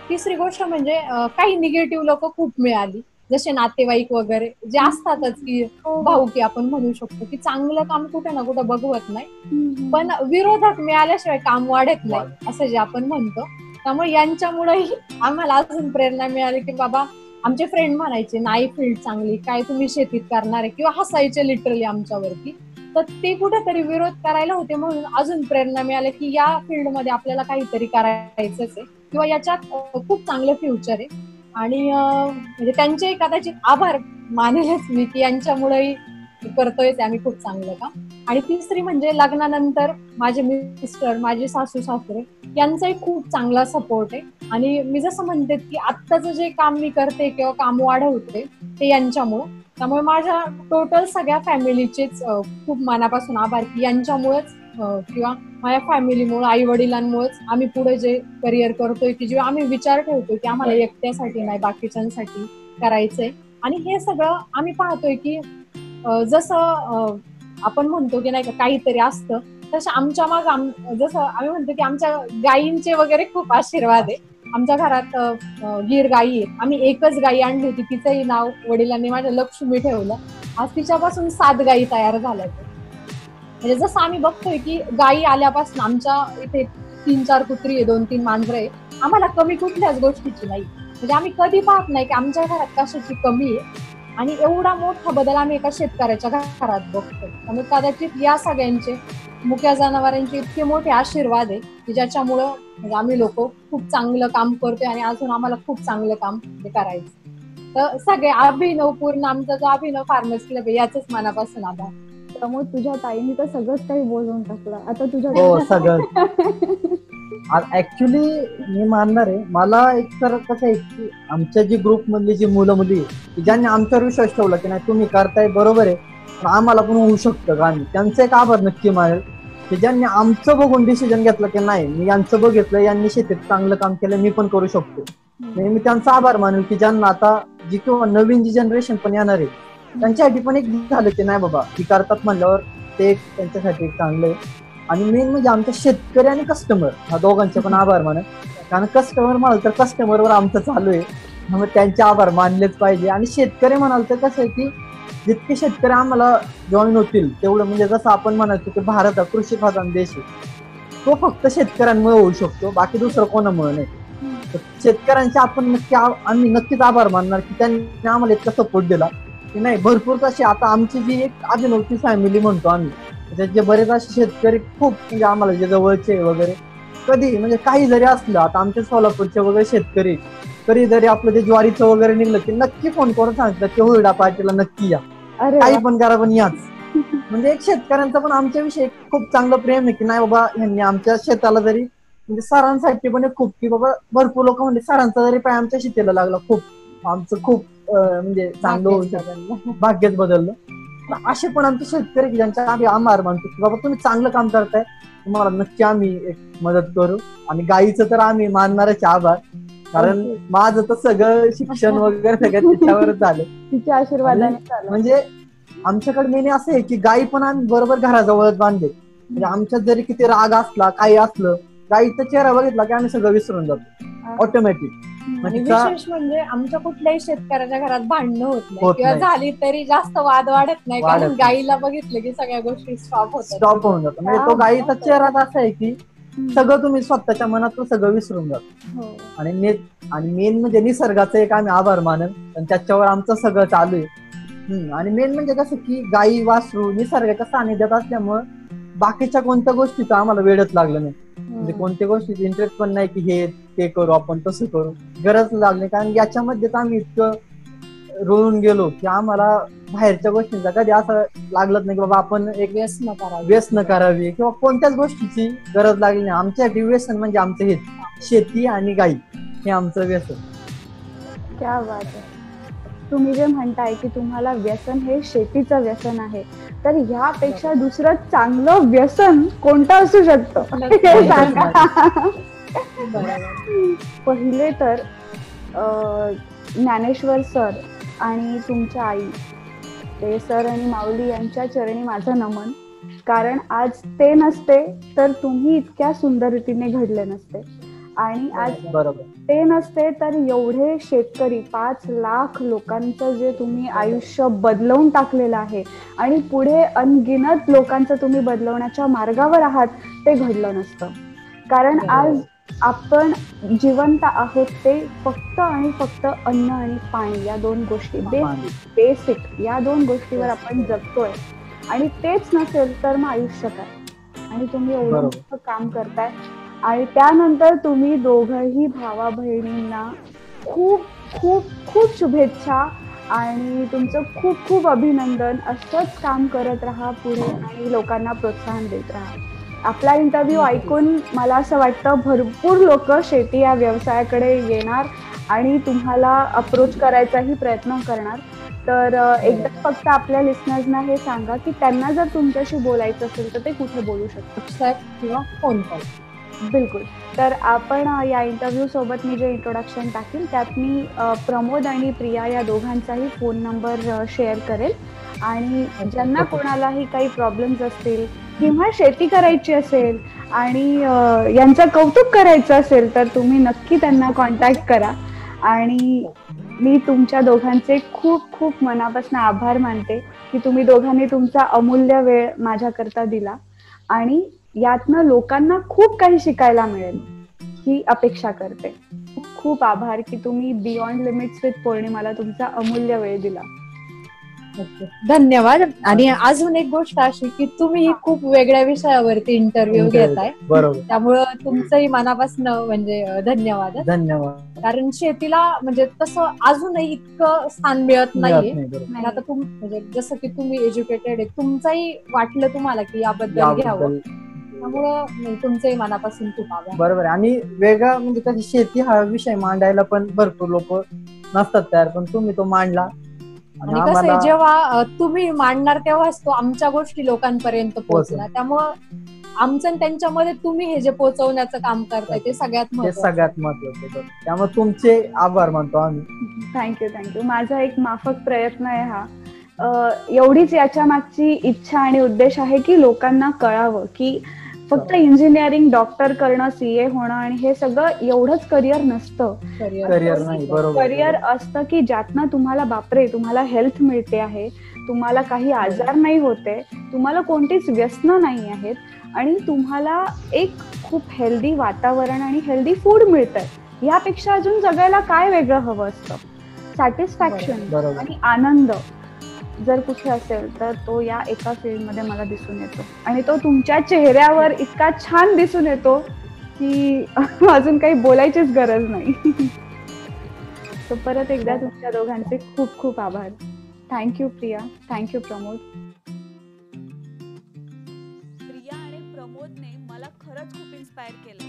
तिसरी गोष्ट म्हणजे काही निगेटिव्ह लोक खूप मिळाली. जसे नातेवाईक वगैरे जे असतातच की भाऊ की आपण म्हणू शकतो की चांगलं काम कुठे ना कुठं बघवत नाही. पण विरोधात मिळाल्याशिवाय काम वाढत नाही. असं जे आपण म्हणतो. त्यामुळे यांच्यामुळेही आम्हाला अजून प्रेरणा मिळाली की बाबा आमचे फ्रेंड म्हणायचे नाही फील्ड चांगली काय तुम्ही शेतीत करणार आहे? किंवा हसायचे लिटरली आमच्यावरती. तर ते कुठेतरी विरोध करायला होते म्हणून अजून प्रेरणा मिळाली की या फील्डमध्ये आपल्याला काहीतरी करायचंच आहे. किंवा याच्यात खूप चांगलं फ्युचर आहे. आणि म्हणजे त्यांचे कदाचित आभार मानेलच मी की यांच्यामुळे करतोय आम्ही खूप चांगलं काम आणि तिसरी म्हणजे लग्नानंतर माझे मिस्टर माझे सासू सासरे यांचाही खूप चांगला सपोर्ट आहे. आणि मी जसं म्हणते की आत्ताचं जे काम मी करते किंवा काम वाढवते ते यांच्यामुळं. त्यामुळे माझ्या टोटल सगळ्या फॅमिलीचेच खूप मनापासून आभार की यांच्यामुळेच किंवा माझ्या फॅमिलीमुळे आई वडिलांमुळेच आम्ही पुढे जे करिअर करतोय की जेव्हा आम्ही विचार ठेवतोय की आम्हाला एकट्यासाठी नाही बाकीच्यांसाठी करायचंय. आणि हे सगळं आम्ही पाहतोय की जसं आपण म्हणतो की नाही का काहीतरी असतं. तसं आमच्या माग जसं आम्ही म्हणतो की आमच्या गायींचे वगैरे खूप आशीर्वाद आहे. आमच्या घरात गीर गायी आहे. आम्ही एकच गायी आणली होती. तिचंही नाव वडिलांनी माझ्या लक्ष्मी ठेवलं. आज तिच्यापासून सात गायी तयार झाल्या म्हणजे जसं आम्ही बघतोय की गायी आल्यापासून आमच्या इथे तीन चार कुत्री आहे दोन तीन मांजरं आहे. आम्हाला कमी कुठल्याच गोष्टीची नाही. म्हणजे आम्ही कधी पाहत नाही की आमच्या घरात कशाची कमी आहे. आणि एवढा मोठा बदल आम्ही एका शेतकऱ्याच्या घरात बघतो त्यामुळे कदाचित या सगळ्यांचे मुक्या जनावरांचे इतके मोठे आशीर्वाद आहे की ज्याच्यामुळं म्हणजे आम्ही लोक खूप चांगलं काम करतोय आणि अजून आम्हाला खूप चांगलं काम करायचं. तर सगळे अभिनव पूर्ण आमचा जो अभिनव फार्मसी क्लब याच मनापासून आभार. प्रमोद तुझ्या ताईने तर सगळंच काही बोलवून टाकलं. आता तुझ्या हो सगळं. ऍक्च्युली मी मानणार आहे. मला एक तर कसं आहे की आमच्या जी ग्रुप मधली जी मुलं मुली ज्यांनी आमच्यावर विश्वास ठेवला की नाही तुम्ही करताय बरोबर आहे. पण आम्हाला पण होऊ शकतं का? आम्ही त्यांचं एक आभार नक्की मानेल की ज्यांनी आमचं बघून डिसिजन घेतलं की नाही मी यांचं बघितलं यांनी शेतीत चांगलं काम केलं मी पण करू शकतो. मी त्यांचा आभार मानेल की ज्यांना आता जी किंवा नवीन जी जनरेशन पण येणार आहे त्यांच्यासाठी पण एक झालं की नाही बाबा ती करतात म्हणल्यावर ते त्यांच्यासाठी एक चांगलं आहे. आणि मेन म्हणजे आमच्या शेतकरी आणि कस्टमर हा दोघांचे पण आभार मानत कारण कस्टमर म्हणाल तर कस्टमरवर आमचं चालू आहे. मग त्यांचे आभार मानलेच पाहिजे. आणि शेतकरी म्हणाल तर कसं आहे की जितके शेतकरी आम्हाला जॉईन होतील तेवढं म्हणजे जसं आपण म्हणायचो की भारत हा कृषी प्रधान देश आहे. तो फक्त शेतकऱ्यांमुळे होऊ शकतो. बाकी दुसरं कोणामुळे नाही. शेतकऱ्यांचे आपण नक्की आम्ही नक्कीच आभार मानणार की त्यांनी आम्हाला इतका सपोर्ट दिला. की नाही भरपूर तशी आता आमची जी एक अभिनवची फॅमिली म्हणतो आम्ही त्याच्यात जे बरेच असे शेतकरी खूप म्हणजे आम्हाला जे जवळचे वगैरे कधी म्हणजे काही जरी असलं आता आमच्या सोलापूरचे वगैरे शेतकरी कधी जरी आपलं ते ज्वारीचं वगैरे निघलं की नक्की फोन करून सांगतात की होईडा पार्टीला नक्की या. काही पण करा पण याच. म्हणजे एक शेतकऱ्यांचा पण आमच्याविषयी खूप चांगलं प्रेम आहे की नाही बाबा यांनी आमच्या शेताला जरी म्हणजे सरांसाठी पण खूप की बाबा भरपूर लोक म्हणजे सरांचा जरी पाय आमच्या शेतीला लागला खूप. आमचं खूप म्हणजे चांगलं भाग्यच बदललं. असे पण आमचे शेतकरी की ज्यांच्या आम्ही आभार मानतो की बाबा तुम्ही चांगलं काम करताय तुम्हाला नक्की आम्ही एक मदत करू. आणि गाईचं तर आम्ही मानणारच आभार. कारण माझं तर सगळं शिक्षण वगैरे सगळं त्याच्यावरच झालं. तिच्या आशीर्वादाने म्हणजे आमच्याकडे मेन असं आहे की गाई पण आम्ही बरोबर घराजवळच बांधले. म्हणजे आमच्यात जरी किती राग असला काही असलं गाईचा चेहरा बघितला की आम्ही सगळं विसरून जातो. ऑटोमॅटिक विशेष म्हणजे आमच्या कुठल्याही शेतकऱ्याच्या घरात भांडणं होत नाही. होत किंवा नाही. झाली तरी जास्त वाद वाढत नाही. वाढत कारण नाही. गाईला बघितलं की सगळ्या गोष्टी स्टॉप होतात. स्टॉप होऊन जातो म्हणजे तो गाईचा चेहरा असा आहे की सगळं तुम्ही स्वतःच्या मनातलं सगळं विसरून जातो. हो. आणि ने आणि मेन म्हणजे निसर्गाचं एक आम्ही आभार मानन. आणि त्याच्यावर आमचं सगळं चालू आहे. हम्म, आणि मेन म्हणजे कसं की गाई वासरू निसर्गाच्या सानिध्यात असल्यामुळं बाकीच्या कोणत्या गोष्टीचं आम्हाला वेळच लागलं नाही. म्हणजे कोणत्या गोष्टीत इंटरेस्ट पण नाही की हे ते करू आपण तसं करू. गरज लागली कारण याच्यामध्ये आम्ही इतकं रुळून गेलो की आम्हाला बाहेरच्या गोष्टींचा कधी असं लागलंच नाही की बाबा आपण एक व्यसन करावी. व्यसन करावी किंवा कोणत्याच गोष्टीची गरज लागली नाही. आमच्यासाठी व्यसन म्हणजे आमचं हे शेती आणि गाई हे आमचं व्यसन. क्या बात आहे. तुम्ही जे म्हणताय की तुम्हाला व्यसन हे शेतीचं व्यसन आहे तर ह्यापेक्षा दुसरं चांगलं व्यसन कोणतं असू शकतं? हे सांगा. पहिले तर ज्ञानेश्वर सर आणि तुमच्या आई ते सर आणि माऊली यांच्या चरणी माझं नमन. कारण आज ते नसते तर तुम्ही इतक्या सुंदर रीतीने घडले नसते. आणि आज बरोबर. ते नसते तर एवढे शेतकरी पाच लाख लोकांचं जे तुम्ही आयुष्य बदलवून टाकलेलं आहे आणि पुढे अनगिनत लोकांचं तुम्ही बदलवण्याच्या मार्गावर आहात ते घडलं नसतं. कारण आज आपण जिवंत आहोत ते फक्त आणि फक्त अन्न आणि पाणी या दोन गोष्टी पाणी. बेसिक या दोन गोष्टीवर आपण जगतोय. आणि तेच नसेल तर मग आयुष्य काय? आणि तुम्ही एवढं काम करताय आणि त्यानंतर तुम्ही दोघंही भावा बहिणींना खूप खूप खूप शुभेच्छा आणि तुमचं खूप खूप अभिनंदन. असंच काम करत राहा पुढे आणि लोकांना प्रोत्साहन देत राहा. आपला इंटरव्ह्यू ऐकून मला असं वाटतं भरपूर लोक शेती या व्यवसायाकडे येणार आणि तुम्हाला अप्रोच करायचाही प्रयत्न करणार. तर एकदा फक्त आपल्या लिस्नर्सना हे सांगा की त्यांना जर तुमच्याशी बोलायचं असेल तर ते कुठे बोलू शकतात? किंवा फोन कॉल बिलकुल. तर आपण या इंटरव्ह्यू सोबत मी जे इंट्रोडक्शन टाकील त्यात मी प्रमोद आणि प्रिया या दोघांचाही फोन नंबर शेअर करेल. आणि ज्यांना कोणालाही काही प्रॉब्लेम्स असतील किंवा शेती करायची असेल आणि यांचं कौतुक करायचं असेल तर तुम्ही नक्की त्यांना कॉन्टॅक्ट करा. आणि मी तुमच्या दोघांचे खूप खूप मनापासून आभार मानते की तुम्ही दोघांनी तुमचा अमूल्य वेळ माझ्याकरता दिला. आणि यातनं लोकांना खूप काही शिकायला मिळेल ही अपेक्षा करते. खूप खूप आभार की तुम्ही बियॉन्ड लिमिट्स विथ पौर्णिमाला तुमचा अमूल्य वेळ दिला. ओके. धन्यवाद. आणि अजून एक गोष्ट अशी की तुम्ही खूप वेगळ्या विषयावरती इंटरव्ह्यू घेताय. बरोबर. त्यामुळं तुमचंही मनापासून म्हणजे धन्यवाद. धन्यवाद. कारण शेतीला म्हणजे तसं अजूनही इतकं स्थान मिळत नाहीये. आता तुम म्हणजे जसं की तुम्ही एज्युकेटेड आहे तुमचंही वाटलं तुम्हाला की याबद्दल घ्यावं. त्यामुळं तुमचंही मनापासून खूप आभार. बरोबर आणि वेगळा म्हणजे कधी शेती हा विषय मांडायला पण भरपूर लोक नसतात तयार पण तुम्ही तो मांडला. आणि कसं जेव्हा तुम्ही मांडणार तेव्हाच तो आमच्या गोष्टी लोकांपर्यंत पोहोचणार. त्यामुळं आमचं आणि त्यांच्यामध्ये तुम्ही हे जे पोहोचवण्याचं काम करताय ते सगळ्यात सगळ्यात महत्वाचं. त्यामुळे तुमचे आभार मानतो आम्ही. थँक्यू थँक्यू माझा एक माफक प्रयत्न आहे हा. एवढीच याच्या मागची इच्छा आणि उद्देश आहे की लोकांना कळावं की फक्त इंजिनिअरिंग डॉक्टर करणं सीए होणं आणि हे सगळं एवढंच करिअर नसतं. करिअर असतं की ज्यातनं तुम्हाला बापरे तुम्हाला हेल्थ मिळते आहे तुम्हाला काही आजार नाही होते तुम्हाला कोणतीच व्यसनं नाही आहेत आणि तुम्हाला एक खूप हेल्दी वातावरण आणि हेल्दी फूड मिळतंय. यापेक्षा अजून जगायला काय वेगळं हवं असतं? सॅटिस्फॅक्शन आणि आनंद. जर कुठे असेल तर तो या एका फील्डमध्ये मला दिसून येतो. आणि तो तुमच्या चेहऱ्यावर इतका छान दिसून येतो की अजून काही बोलायचीच गरज नाही. तर परत एकदा तुमच्या दोघांचे खूप खूप आभार. Thank you Priya. Thank you Pramod. Priya आणि प्रमोदने मला खरंच खूप इन्स्पायर केलं.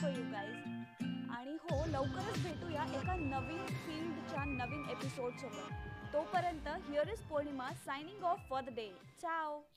फॉर यू गाईज आणि हो लवकरच भेटूया एका नवीन फील्डच्या नवीन एपिसोडसोबत तोपर्यंत here is Pournima signing off for the day चाव